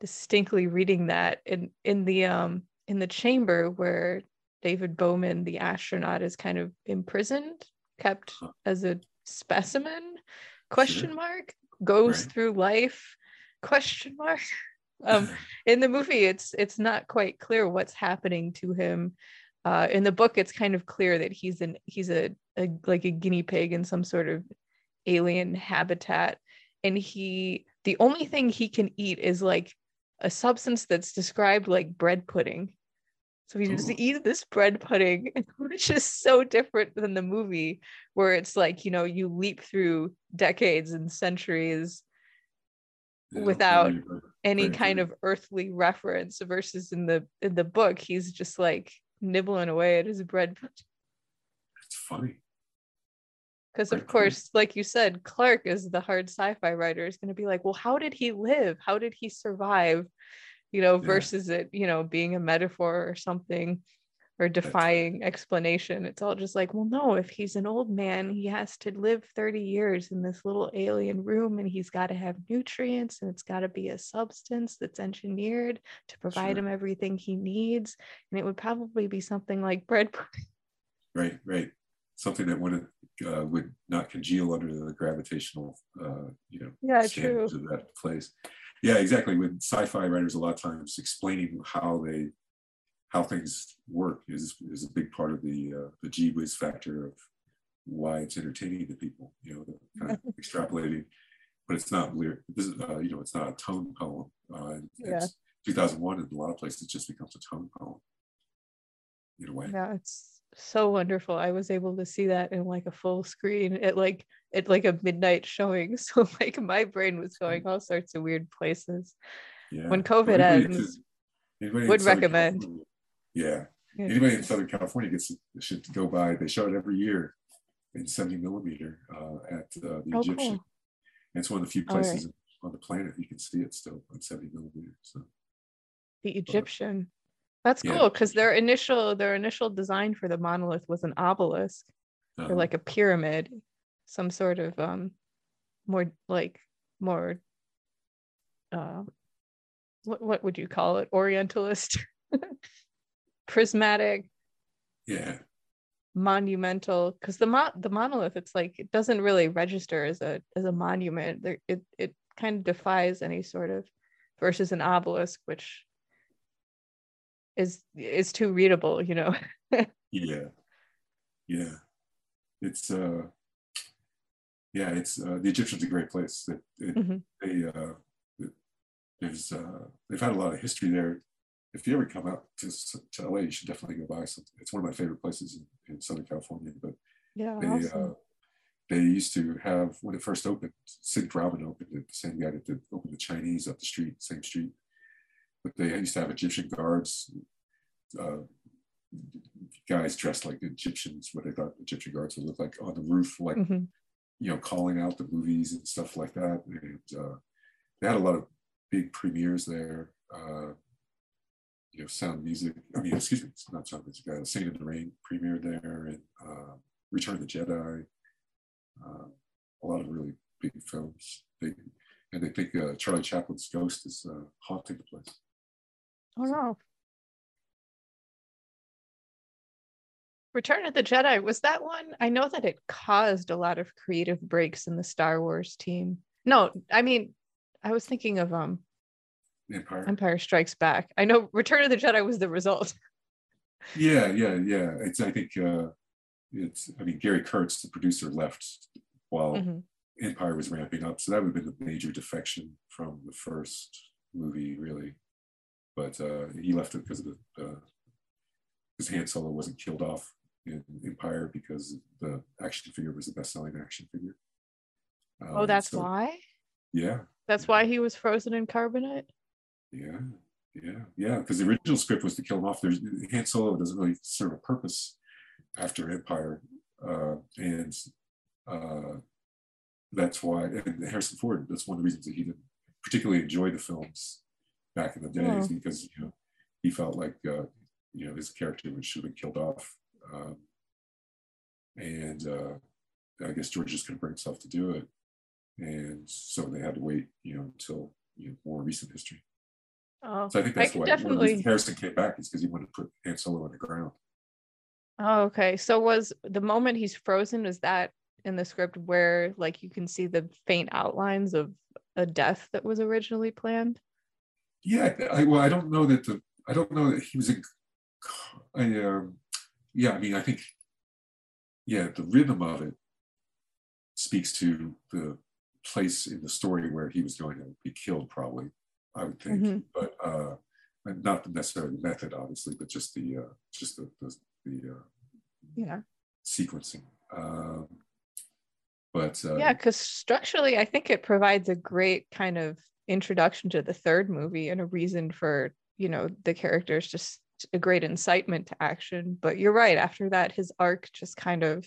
distinctly reading that in in the um in the chamber where david bowman the astronaut is kind of imprisoned kept as a specimen? Question mark? Goes right. through life? Question mark? Um in the movie it's it's not quite clear what's happening to him. Uh in the book it's kind of clear that he's an he's a, a like a guinea pig in some sort of alien habitat. And he the only thing he can eat is like a substance that's described like bread pudding so he just eats this bread pudding, which is so different than the movie, where it's like, you know, you leap through decades and centuries yeah, without any kind of earthly reference versus in the in the book, he's just like nibbling away at his bread pudding. It's funny. Because of course, like you said, Clarke is the hard sci-fi writer is going to be like, well, how did he live? How did he survive? You know, versus it, you know, being a metaphor or something or defying explanation. It's all just like, well, no, if he's an old man, he has to live 30 years in this little alien room and he's got to have nutrients and it's got to be a substance that's engineered to provide sure. him everything he needs. And it would probably be something like bread pudding. Right, right. Something that wouldn't uh, would not congeal under the gravitational, uh, you know, yeah, standards true. of that place yeah exactly with sci-fi writers a lot of times explaining how they how things work is is a big part of the uh, the gee whiz factor of why it's entertaining to people. You know, the kind of extrapolating, but it's not lyric. This is uh, you know, it's not a tone poem. Uh, Yeah. It's 2001 in a lot of places it just becomes a tone poem. In a way. Yeah, it's so wonderful. I was able to see that in like a full screen at like at like a midnight showing. So like my brain was going all sorts of weird places. Yeah. When COVID ends, would recommend. California- Yeah. Yeah. Anybody in Southern California gets should go by. They show it every year in 70 millimeter uh, at uh, the Oh, Egyptian. cool. And it's one of the few All right. places on the planet you can see it still on 70 millimeter. So The Egyptian. That's Yeah. cool because their initial their initial design for the monolith was an obelisk uh, or like a pyramid, some sort of um more like more uh what what would you call it? Orientalist prismatic yeah, monumental because the mo- the monolith it's like it doesn't really register as a as a monument there it it kind of defies any sort of versus an obelisk which is is too readable you know yeah, yeah. It's uh, yeah, it's uh, the Egyptian's a great place. It, it, Mhm. They uh, it- there's uh, they've had a lot of history there. If you ever come out to, to LA, you should definitely go by. Some, it's one of my favorite places in, in Southern California. But yeah they awesome. uh, they used to have when it first opened. Sid Robin opened it, the same guy that did open the Chinese up the street, same street. But they used to have Egyptian guards, uh, guys dressed like Egyptians, what they thought Egyptian guards would look like on the roof, like Mhm. you know, calling out the movies and stuff like that. And uh, they had a lot of big premieres there. Uh, you know, sound music. I mean, excuse me, it's not sound music. Uh, Singing in the Rain premiered there, and uh, Return of the Jedi. Uh, a lot of really big films. They, and they think uh, Charlie Chaplin's ghost is uh, haunting the place. Oh no return of the jedi was that one i know that it caused a lot of creative breaks in the star wars team no i mean i was thinking of um Empire. empire strikes back i know return of the jedi was the result Yeah, yeah, yeah. It's I think uh, it's I mean Gary Kurtz, the producer, left while Mhm. Empire was ramping up, so that would have been a major defection from the first movie, really. But uh, he left it because of the uh, his Han Solo wasn't killed off in Empire because the action figure was the best-selling action figure. oh Um, that's so- why Yeah, that's why he was frozen in carbonite yeah, yeah, yeah. Because the original script was to kill him off. There's Han Solo doesn't really serve a purpose after Empire, uh, and uh, that's why. And Harrison Ford. That's one of the reasons that he didn't particularly enjoy the films back in the days Oh. because you know he felt like uh, you know his character would should have been killed off, um, and uh, I guess George just couldn't bring himself to do it, and so they had to wait, you know, until you know, more recent history. oh So I think that's can why definitely- Harrison came back is because he wanted to put Han Solo on the ground. Oh, okay. So was the moment he's frozen, is that in the script where like you can see the faint outlines of a death that was originally planned? Yeah, I, well, I don't know that the I don't know that he was in. I, um, yeah, I mean, I think, yeah, the rhythm of it speaks to the place in the story where he was going to be killed. Probably, I would think, Mhm. but uh, not necessarily the method, obviously, but just the uh, just the the, the uh, Yeah. sequencing. Um, but uh, Yeah, because structurally, I think it provides a great kind of introduction to the third movie and a reason for, you know, the characters just a great incitement to action. But you're right, after that, his arc just kind of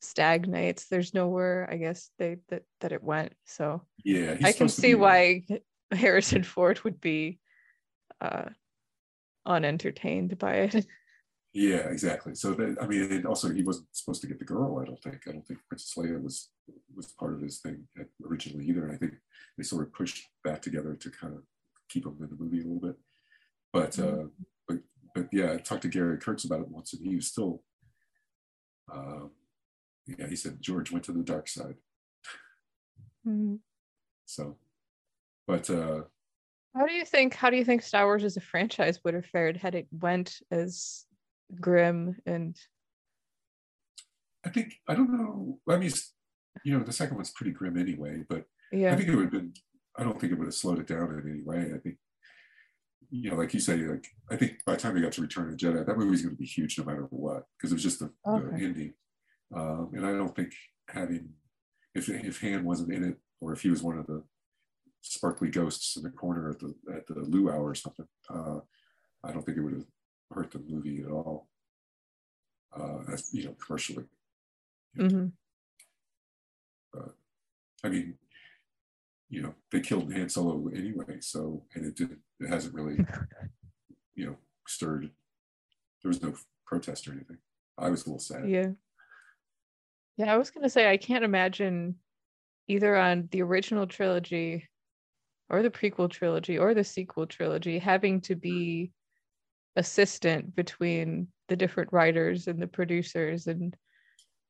stagnates. There's nowhere, I guess, they that, that it went. So yeah, I can see why Harrison Ford would be uh unentertained by it. Yeah, exactly. So that I mean, and also he wasn't supposed to get the girl. I don't think. I don't think Princess Leia was was part of his thing originally either. And I think they sort of pushed that together to kind of keep him in the movie a little bit. But uh, but but yeah, I talked to Gary Kurtz about it once, and he was still. Um, yeah, he said George went to the dark side. Mhm. So, but uh, How do you think how do you think Star Wars as a franchise would have fared had it went as grim and I think I don't know. I mean, you know, the second one's pretty grim anyway, but Yeah. I think it would have been. I don't think it would have slowed it down in any way. I think, you know, like you say, like I think by the time we got to Return of the Jedi, that movie's going to be huge no matter what because it was just the, Okay. the ending. Um, and I don't think having if if Han wasn't in it or if he was one of the sparkly ghosts in the corner at the at the luau or something, uh, I don't think it would have hurt the movie at all. Uh, as you know, commercially. Mm-hmm. I mean, you know, they killed Han Solo anyway, so and it didn't. It hasn't really, you know, stirred. There was no protest or anything. I was a little sad. Yeah. Yeah, I was gonna say I can't imagine either on the original trilogy or the prequel trilogy or the sequel trilogy having to be assistant between the different writers and the producers and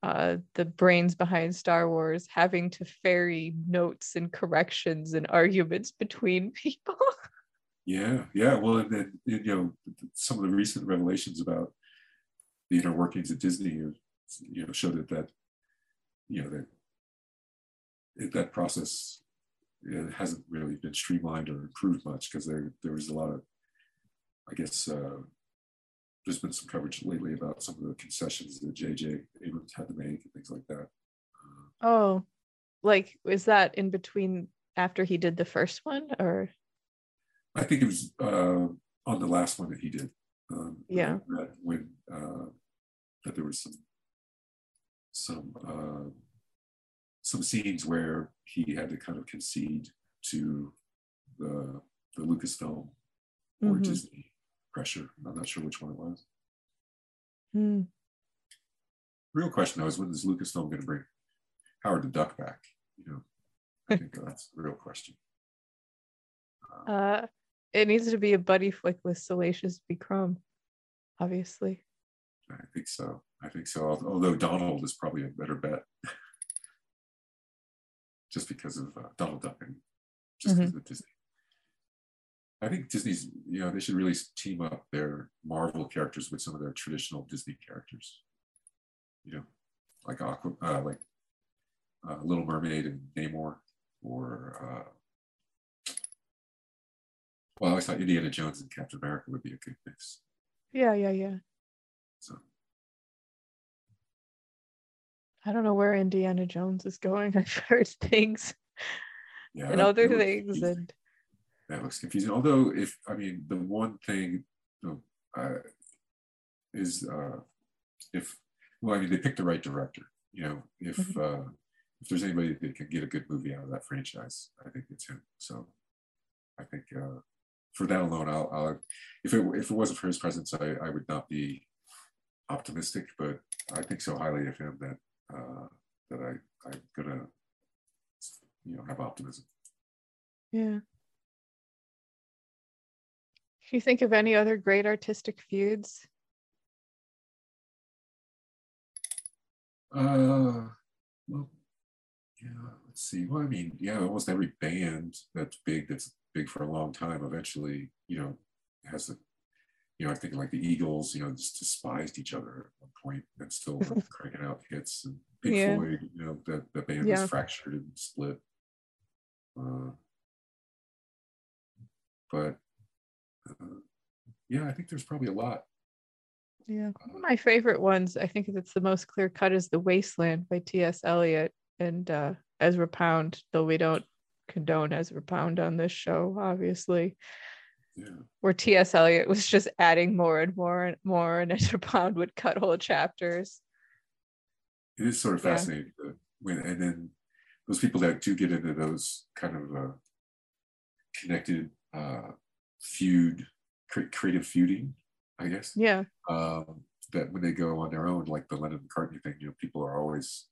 uh, the brains behind Star Wars having to ferry notes and corrections and arguments between people. Yeah, yeah. Well, and then you know, some of the recent revelations about the inner workings at Disney, you know, showed that that you know that that process hasn't really been streamlined or improved much because there there was a lot of, I guess, uh, there's been some coverage lately about some of the concessions that J.J. Abrams had to make and things like that. Oh, like is that in between after he did the first one or I think it was uh, on the last one that he did. Um, Yeah. That when uh, that there was some some uh, some scenes where he had to kind of concede to the the Lucasfilm or Mhm. Disney pressure. I'm not sure which one it was. Hmm. Real question though is when is Lucasfilm going to bring Howard the Duck back? You know, I think that's the real question. Uh, Uh, it needs to be a buddy flick with Salacious B. Crumb, obviously. I think so. I think so. Although Donald is probably a better bet, just because of uh, Donald Duck and just because of Disney. I think Disney's, you know, they should really team up their Marvel characters with some of their traditional Disney characters. You know, like Aqua, uh, like uh, Little Mermaid and Namor, or uh, well, I always thought Indiana Jones and Captain America would be a good mix. Yeah, yeah, yeah. So I don't know where Indiana Jones is going. I've heard things yeah, and other things, and that looks confusing. Although, if I mean, the one thing uh, is uh, if well, I mean, they picked the right director. You know, if uh, if there's anybody that can get a good movie out of that franchise, I think it's him. So, I think uh, for that alone, I'll, I'll if it if it wasn't for his presence, I, I would not be optimistic. But I think so highly of him that uh, that I I'm gonna you know have optimism. yeah. You think of any other great artistic feuds? Uh, well, yeah. Let's see. Well, I mean, yeah, almost every band that's big, that's big for a long time, eventually, you know, has a, you know, I think like the Eagles, you know, just despised each other at one point and still were cranking out hits. And Pink Yeah. Floyd, you know, the, the band Yeah. was fractured and split. Uh, but uh, yeah, I think there's probably a lot. Yeah. One of my favorite ones, I think that's the most clear cut, is The Wasteland by T.S. Eliot and uh, Ezra Pound, though we don't condone Ezra Pound on this show, obviously. Yeah. Where T.S. Eliot was just adding more and more and more, and Ezra Pound would cut whole chapters. it is sort of Yeah. fascinating to, when and then those people that do get into those kind of uh, connected uh, feud cre- creative feuding i guess. Yeah. um, that when they go on their own like the lennon mccartney thing you know people are always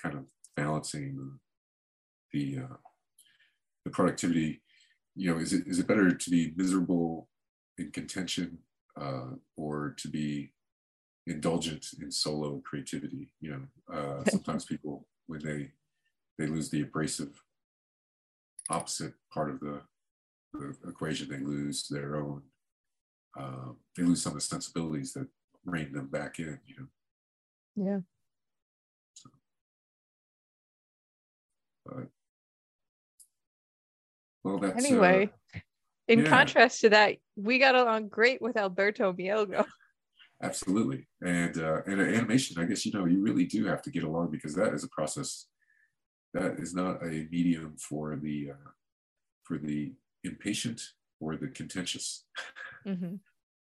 kind of balancing the uh, the productivity. You know is it is it better to be miserable in contention uh, or to be indulgent in solo creativity? You know uh, sometimes people when they they lose the abrasive opposite part of the, the equation. They lose their own, uh, they lose some of the sensibilities that rein them back in, you know? Yeah. So, but, well, that's. Uh, anyway. Uh, in yeah. contrast to that, we got along great with Alberto Mielgo. Absolutely, and uh, and uh, animation, I guess you know you really do have to get along because that is a process that is not a medium for the uh, for the impatient or the contentious Mhm.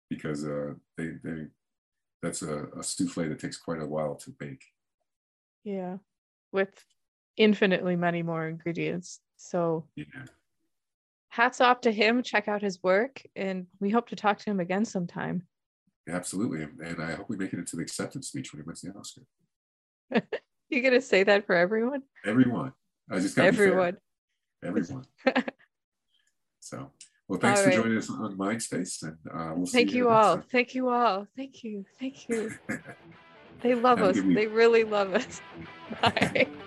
because uh, they they that's a, a souffle that takes quite a while to bake. Yeah, with infinitely many more ingredients. So Yeah. hats off to him. Check out his work, and we hope to talk to him again sometime. Absolutely. And, and I hope we make it into the acceptance speech when he wins the Oscar. You gonna say that for everyone? Everyone. I just got Everyone. Everyone. So, well, thanks all for right. joining us on Mindspace, and uh, we'll thank you, you all. Time. Thank you all. Thank you. Thank you. they love us. They really love us. Bye.